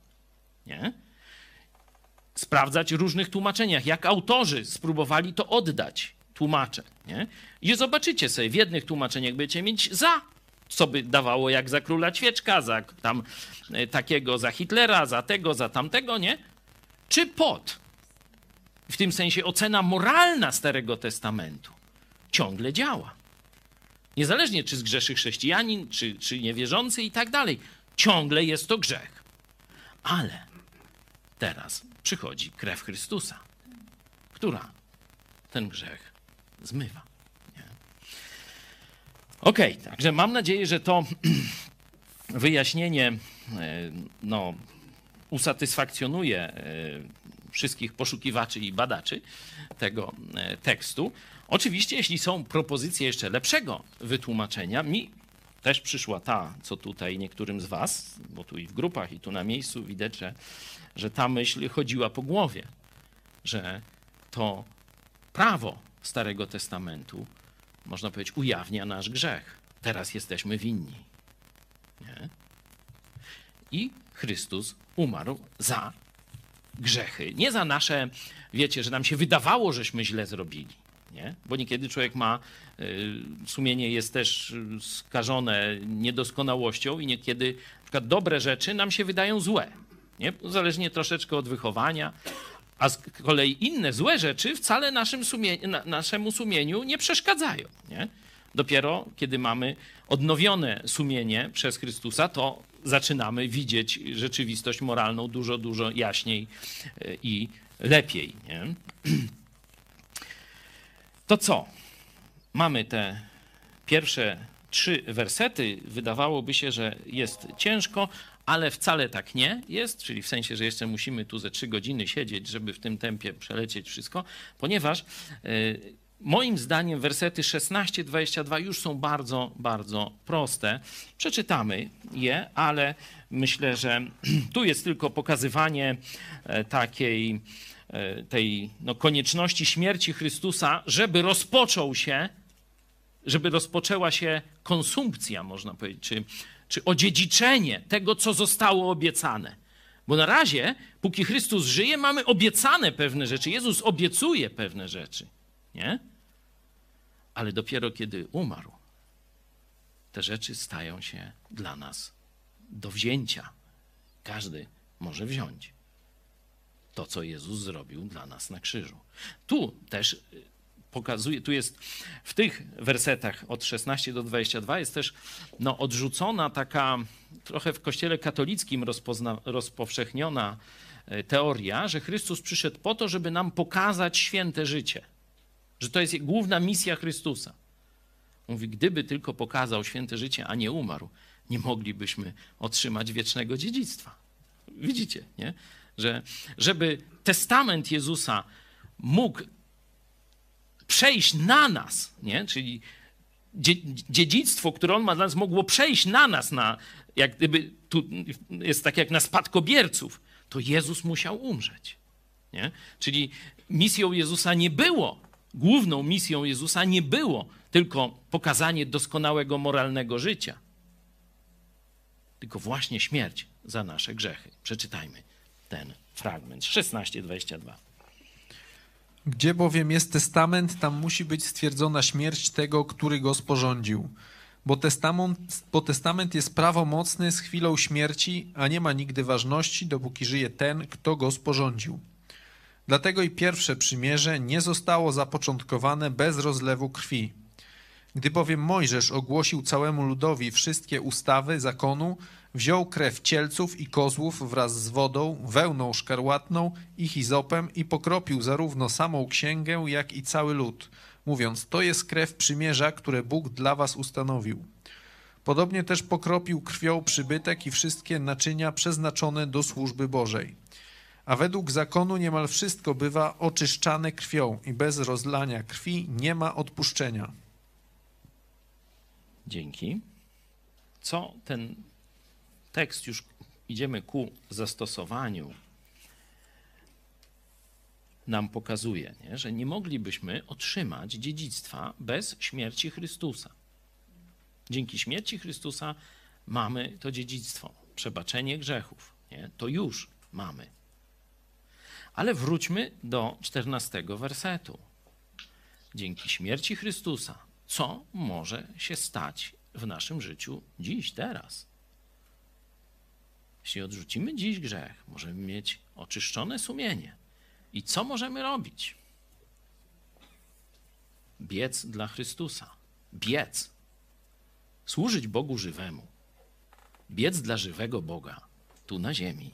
Nie? Sprawdzać różnych tłumaczeniach, jak autorzy spróbowali to oddać, tłumacze. Nie? I zobaczycie sobie, w jednych tłumaczeniach będziecie mieć za co by dawało jak za króla ćwieczka, za tam e, takiego, za Hitlera, za tego, za tamtego, nie? Czy pod? W tym sensie ocena moralna Starego Testamentu ciągle działa. Niezależnie czy zgrzeszy chrześcijanin, czy, czy niewierzący i tak dalej. Ciągle jest to grzech. Ale teraz przychodzi krew Chrystusa, która ten grzech zmywa. Okej, okay, także mam nadzieję, że to wyjaśnienie e, no, usatysfakcjonuje e, wszystkich poszukiwaczy i badaczy tego e, tekstu. Oczywiście, jeśli są propozycje jeszcze lepszego wytłumaczenia, mi też przyszła ta, co tutaj niektórym z Was, bo tu i w grupach, i tu na miejscu widać, że, że ta myśl chodziła po głowie, że to prawo Starego Testamentu można powiedzieć, ujawnia nasz grzech. Teraz jesteśmy winni. Nie? i Chrystus umarł za grzechy. Nie za nasze, wiecie, że nam się wydawało, żeśmy źle zrobili. Nie? Bo niekiedy człowiek ma, y, sumienie jest też skażone niedoskonałością i niekiedy na przykład dobre rzeczy nam się wydają złe. Nie? Zależnie troszeczkę od wychowania. A z kolei inne złe rzeczy wcale naszym sumie, na, naszemu sumieniu nie przeszkadzają. Nie? Dopiero kiedy mamy odnowione sumienie przez Chrystusa, to zaczynamy widzieć rzeczywistość moralną dużo, dużo jaśniej e, i lepiej. Nie? To co? Mamy te pierwsze trzy wersety. Wydawałoby się, że jest ciężko, ale wcale tak nie jest, czyli w sensie, że jeszcze musimy tu ze trzy godziny siedzieć, żeby w tym tempie przelecieć wszystko, ponieważ y, moim zdaniem wersety 16-22 już są bardzo, bardzo proste. Przeczytamy je, ale myślę, że tu jest tylko pokazywanie e, takiej e, tej no, konieczności śmierci Chrystusa, żeby rozpoczął się, żeby rozpoczęła się konsumpcja, można powiedzieć, czy czy odziedziczenie tego, co zostało obiecane. Bo na razie, póki Chrystus żyje, mamy obiecane pewne rzeczy. Jezus obiecuje pewne rzeczy. Nie? Ale dopiero kiedy umarł, te rzeczy stają się dla nas do wzięcia. Każdy może wziąć to, co Jezus zrobił dla nas na krzyżu. Tu też pokazuje, tu jest w tych wersetach od 16 do 22 jest też no, odrzucona taka trochę w kościele katolickim rozpozna, rozpowszechniona e, teoria, że Chrystus przyszedł po to, żeby nam pokazać święte życie. Że to jest główna misja Chrystusa. Mówi, gdyby tylko pokazał święte życie, a nie umarł, nie moglibyśmy otrzymać wiecznego dziedzictwa. Widzicie, nie? Że żeby testament Jezusa mógł przejść na nas, nie? czyli dziedzictwo, które on ma dla nas, mogło przejść na nas, na, jak gdyby tu jest tak jak na spadkobierców, to Jezus musiał umrzeć. Nie? Czyli misją Jezusa nie było, główną misją Jezusa nie było tylko pokazanie doskonałego moralnego życia, tylko właśnie śmierć za nasze grzechy. Przeczytajmy ten fragment 16:22.
Gdzie bowiem jest testament, tam musi być stwierdzona śmierć tego, który go sporządził. Bo testament, bo testament jest prawomocny z chwilą śmierci, a nie ma nigdy ważności, dopóki żyje ten, kto go sporządził. Dlatego i pierwsze przymierze nie zostało zapoczątkowane bez rozlewu krwi. Gdy bowiem Mojżesz ogłosił całemu ludowi wszystkie ustawy zakonu, Wziął krew cielców i kozłów wraz z wodą, wełną szkarłatną i hizopem i pokropił zarówno samą księgę, jak i cały lud, mówiąc, to jest krew przymierza, które Bóg dla was ustanowił. Podobnie też pokropił krwią przybytek i wszystkie naczynia przeznaczone do służby Bożej. A według zakonu niemal wszystko bywa oczyszczane krwią i bez rozlania krwi nie ma odpuszczenia.
Dzięki. Co ten tekst już idziemy ku zastosowaniu, nam pokazuje, nie? że nie moglibyśmy otrzymać dziedzictwa bez śmierci Chrystusa. Dzięki śmierci Chrystusa mamy to dziedzictwo, przebaczenie grzechów. Nie? To już mamy. Ale wróćmy do czternastego wersetu. Dzięki śmierci Chrystusa, co może się stać w naszym życiu dziś, teraz? Jeśli odrzucimy dziś grzech, możemy mieć oczyszczone sumienie. I co możemy robić? Biec dla Chrystusa. Biec. Służyć Bogu żywemu. Biec dla żywego Boga tu na ziemi.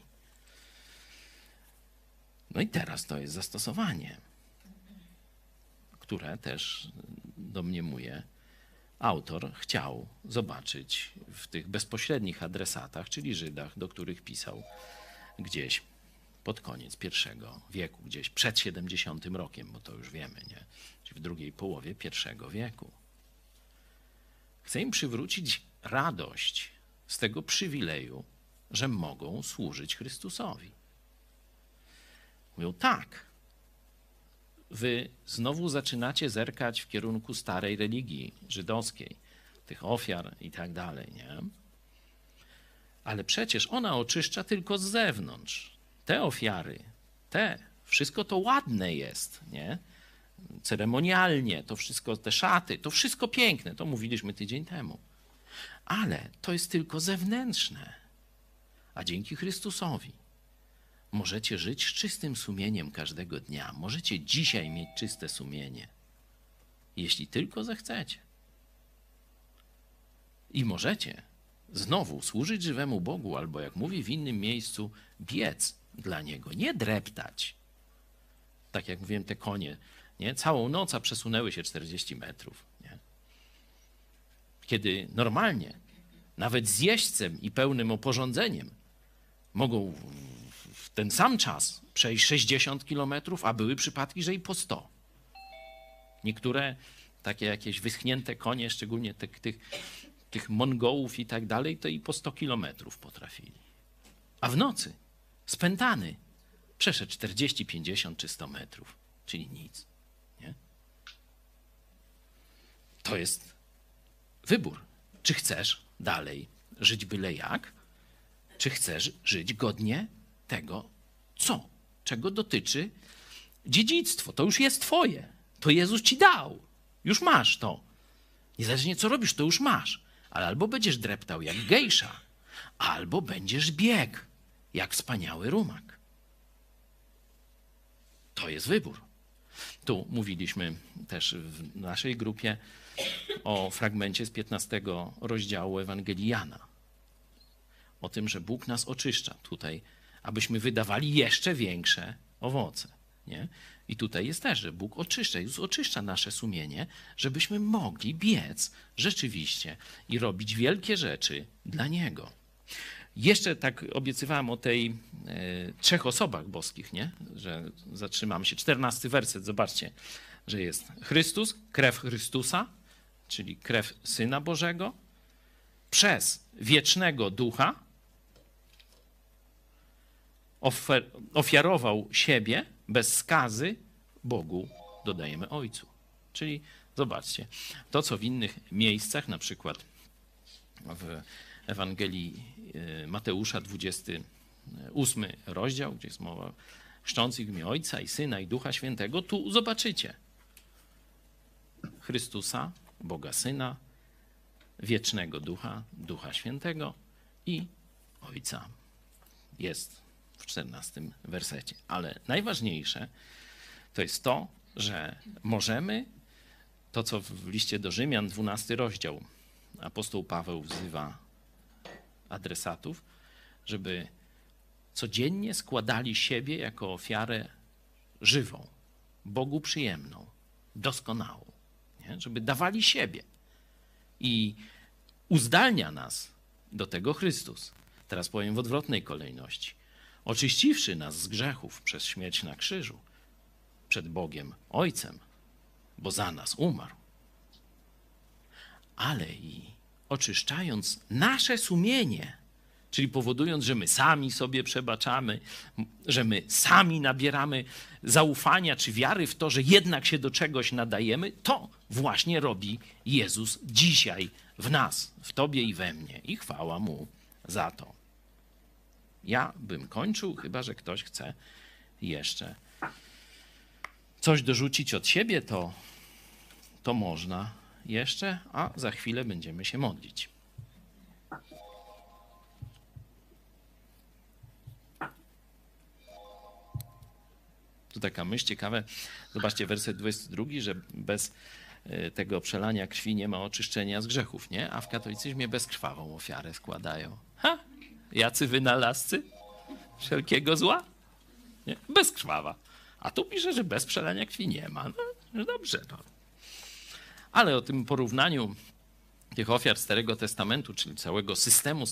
No i teraz to jest zastosowanie, które też domniemuje autor chciał zobaczyć w tych bezpośrednich adresatach, czyli Żydach, do których pisał gdzieś pod koniec I wieku, gdzieś przed 70 rokiem, bo to już wiemy, nie? Czyli w drugiej połowie I wieku. Chce im przywrócić radość z tego przywileju, że mogą służyć Chrystusowi. Mówią tak, wy znowu zaczynacie zerkać w kierunku starej religii żydowskiej, tych ofiar i tak dalej, nie? Ale przecież ona oczyszcza tylko z zewnątrz. Te ofiary, te, wszystko to ładne jest, nie? Ceremonialnie, to wszystko, te szaty, to wszystko piękne, to mówiliśmy tydzień temu. Ale to jest tylko zewnętrzne. A dzięki Chrystusowi możecie żyć z czystym sumieniem każdego dnia. Możecie dzisiaj mieć czyste sumienie, jeśli tylko zechcecie. I możecie znowu służyć żywemu Bogu, albo jak mówi w innym miejscu, biec dla Niego, nie dreptać. Tak jak mówiłem, te konie, nie? całą noc przesunęły się 40 metrów. Nie? Kiedy normalnie, nawet z jeźdźcem i pełnym oporządzeniem, mogą ten sam czas przejść 60 kilometrów, a były przypadki, że i po 100. Niektóre takie jakieś wyschnięte konie, szczególnie tych, tych, tych Mongołów i tak dalej, to i po 100 kilometrów potrafili. A w nocy spętany przeszedł 40, 50 czy 100 metrów, czyli nic. Nie? To jest wybór. Czy chcesz dalej żyć byle jak, czy chcesz żyć godnie tego, co, czego dotyczy dziedzictwo. To już jest twoje. To Jezus ci dał. Już masz to. Niezależnie co robisz, to już masz. Ale albo będziesz dreptał jak gejsza, albo będziesz bieg jak wspaniały rumak. To jest wybór. Tu mówiliśmy też w naszej grupie o fragmencie z 15 rozdziału Ewangelii Jana. O tym, że Bóg nas oczyszcza tutaj, abyśmy wydawali jeszcze większe owoce. Nie? I tutaj jest też, że Bóg oczyszcza, Jezus oczyszcza nasze sumienie, żebyśmy mogli biec rzeczywiście i robić wielkie rzeczy dla Niego. Jeszcze tak obiecywałem o tej e, trzech osobach boskich, nie? że zatrzymamy się. Czternasty werset, zobaczcie, że jest Chrystus, krew Chrystusa, czyli krew Syna Bożego, przez wiecznego Ducha ofiarował siebie bez skazy Bogu, dodajemy Ojcu. Czyli zobaczcie, to co w innych miejscach, na przykład w Ewangelii e, Mateusza, 28 rozdział, gdzie jest mowa chrzczących w imię Ojca i Syna i Ducha Świętego, tu zobaczycie Chrystusa, Boga Syna, wiecznego Ducha, Ducha Świętego i Ojca. Jest w 14 wersecie. Ale najważniejsze to jest to, że możemy to, co w liście do Rzymian, 12 rozdział, apostoł Paweł wzywa adresatów, żeby codziennie składali siebie jako ofiarę żywą, Bogu przyjemną, doskonałą, nie? żeby dawali siebie. I uzdalnia nas do tego Chrystus. Teraz powiem w odwrotnej kolejności. Oczyściwszy nas z grzechów przez śmierć na krzyżu, przed Bogiem Ojcem, bo za nas umarł, ale i oczyszczając nasze sumienie, czyli powodując, że my sami sobie przebaczamy, że my sami nabieramy zaufania czy wiary w to, że jednak się do czegoś nadajemy, to właśnie robi Jezus dzisiaj w nas, w Tobie i we mnie. I chwała Mu za to. Ja bym kończył, chyba że ktoś chce jeszcze coś dorzucić od siebie, to, to można jeszcze, a za chwilę będziemy się modlić. Tu taka myśl ciekawe. Zobaczcie werset 22, że bez e, tego przelania krwi nie ma oczyszczenia z grzechów, nie? A w katolicyzmie bezkrwawą ofiarę składają. Ha! Jacy wynalazcy wszelkiego zła? Nie? Bezkrwawa. A tu pisze, że bez przelania krwi nie ma. No, dobrze, no. Ale o tym porównaniu tych ofiar Starego Testamentu, czyli całego systemu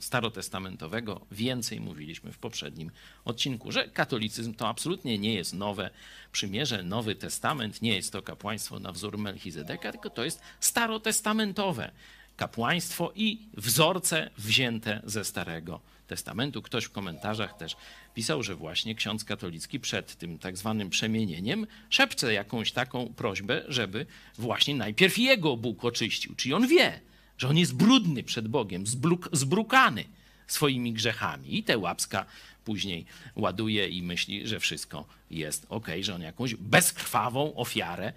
starotestamentowego, więcej mówiliśmy w poprzednim odcinku, że katolicyzm to absolutnie nie jest nowe przymierze, nowy testament, nie jest to kapłaństwo na wzór Melchizedeka, tylko to jest starotestamentowe kapłaństwo i wzorce wzięte ze Starego Testamentu. Ktoś w komentarzach też pisał, że właśnie ksiądz katolicki przed tym tak zwanym przemienieniem szepcze jakąś taką prośbę, żeby właśnie najpierw jego Bóg oczyścił. Czyli on wie, że on jest brudny przed Bogiem, zbruk, zbrukany swoimi grzechami. I te łapska później ładuje i myśli, że wszystko jest ok, że on jakąś bezkrwawą ofiarę.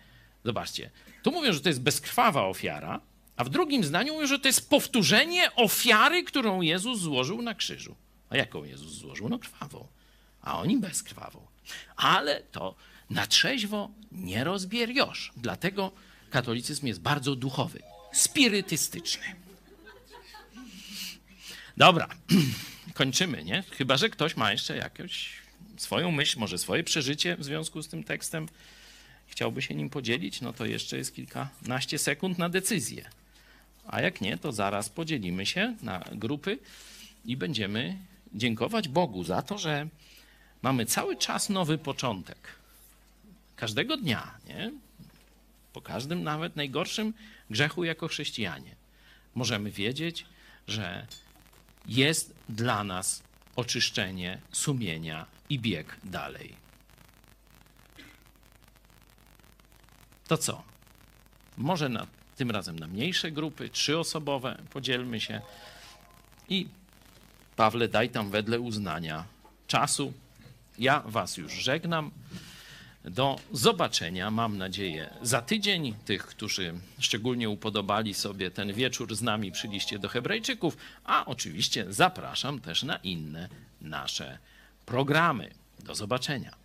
Zobaczcie, tu mówią, że to jest bezkrwawa ofiara, a w drugim zdaniu mówią, że to jest powtórzenie ofiary, którą Jezus złożył na krzyżu. A jaką Jezus złożył? No krwawą. A oni bezkrwawą. Ale to na trzeźwo nie rozbieriosz. Dlatego katolicyzm jest bardzo duchowy, spirytystyczny. Dobra, kończymy, nie? Chyba, że ktoś ma jeszcze jakąś swoją myśl, może swoje przeżycie w związku z tym tekstem. Chciałby się nim podzielić, no to jeszcze jest kilkanaście sekund na decyzję. A jak nie, to zaraz podzielimy się na grupy i będziemy dziękować Bogu za to, że mamy cały czas nowy początek. Każdego dnia, nie? Po każdym, nawet najgorszym grzechu jako chrześcijanie, możemy wiedzieć, że jest dla nas oczyszczenie sumienia i bieg dalej. To co? Może na, tym razem na mniejsze grupy, trzyosobowe, podzielmy się i Pawle, daj tam wedle uznania czasu. Ja Was już żegnam. Do zobaczenia, mam nadzieję, za tydzień. Tych, którzy szczególnie upodobali sobie ten wieczór z nami przy liście do Hebrajczyków, a oczywiście zapraszam też na inne nasze programy. Do zobaczenia.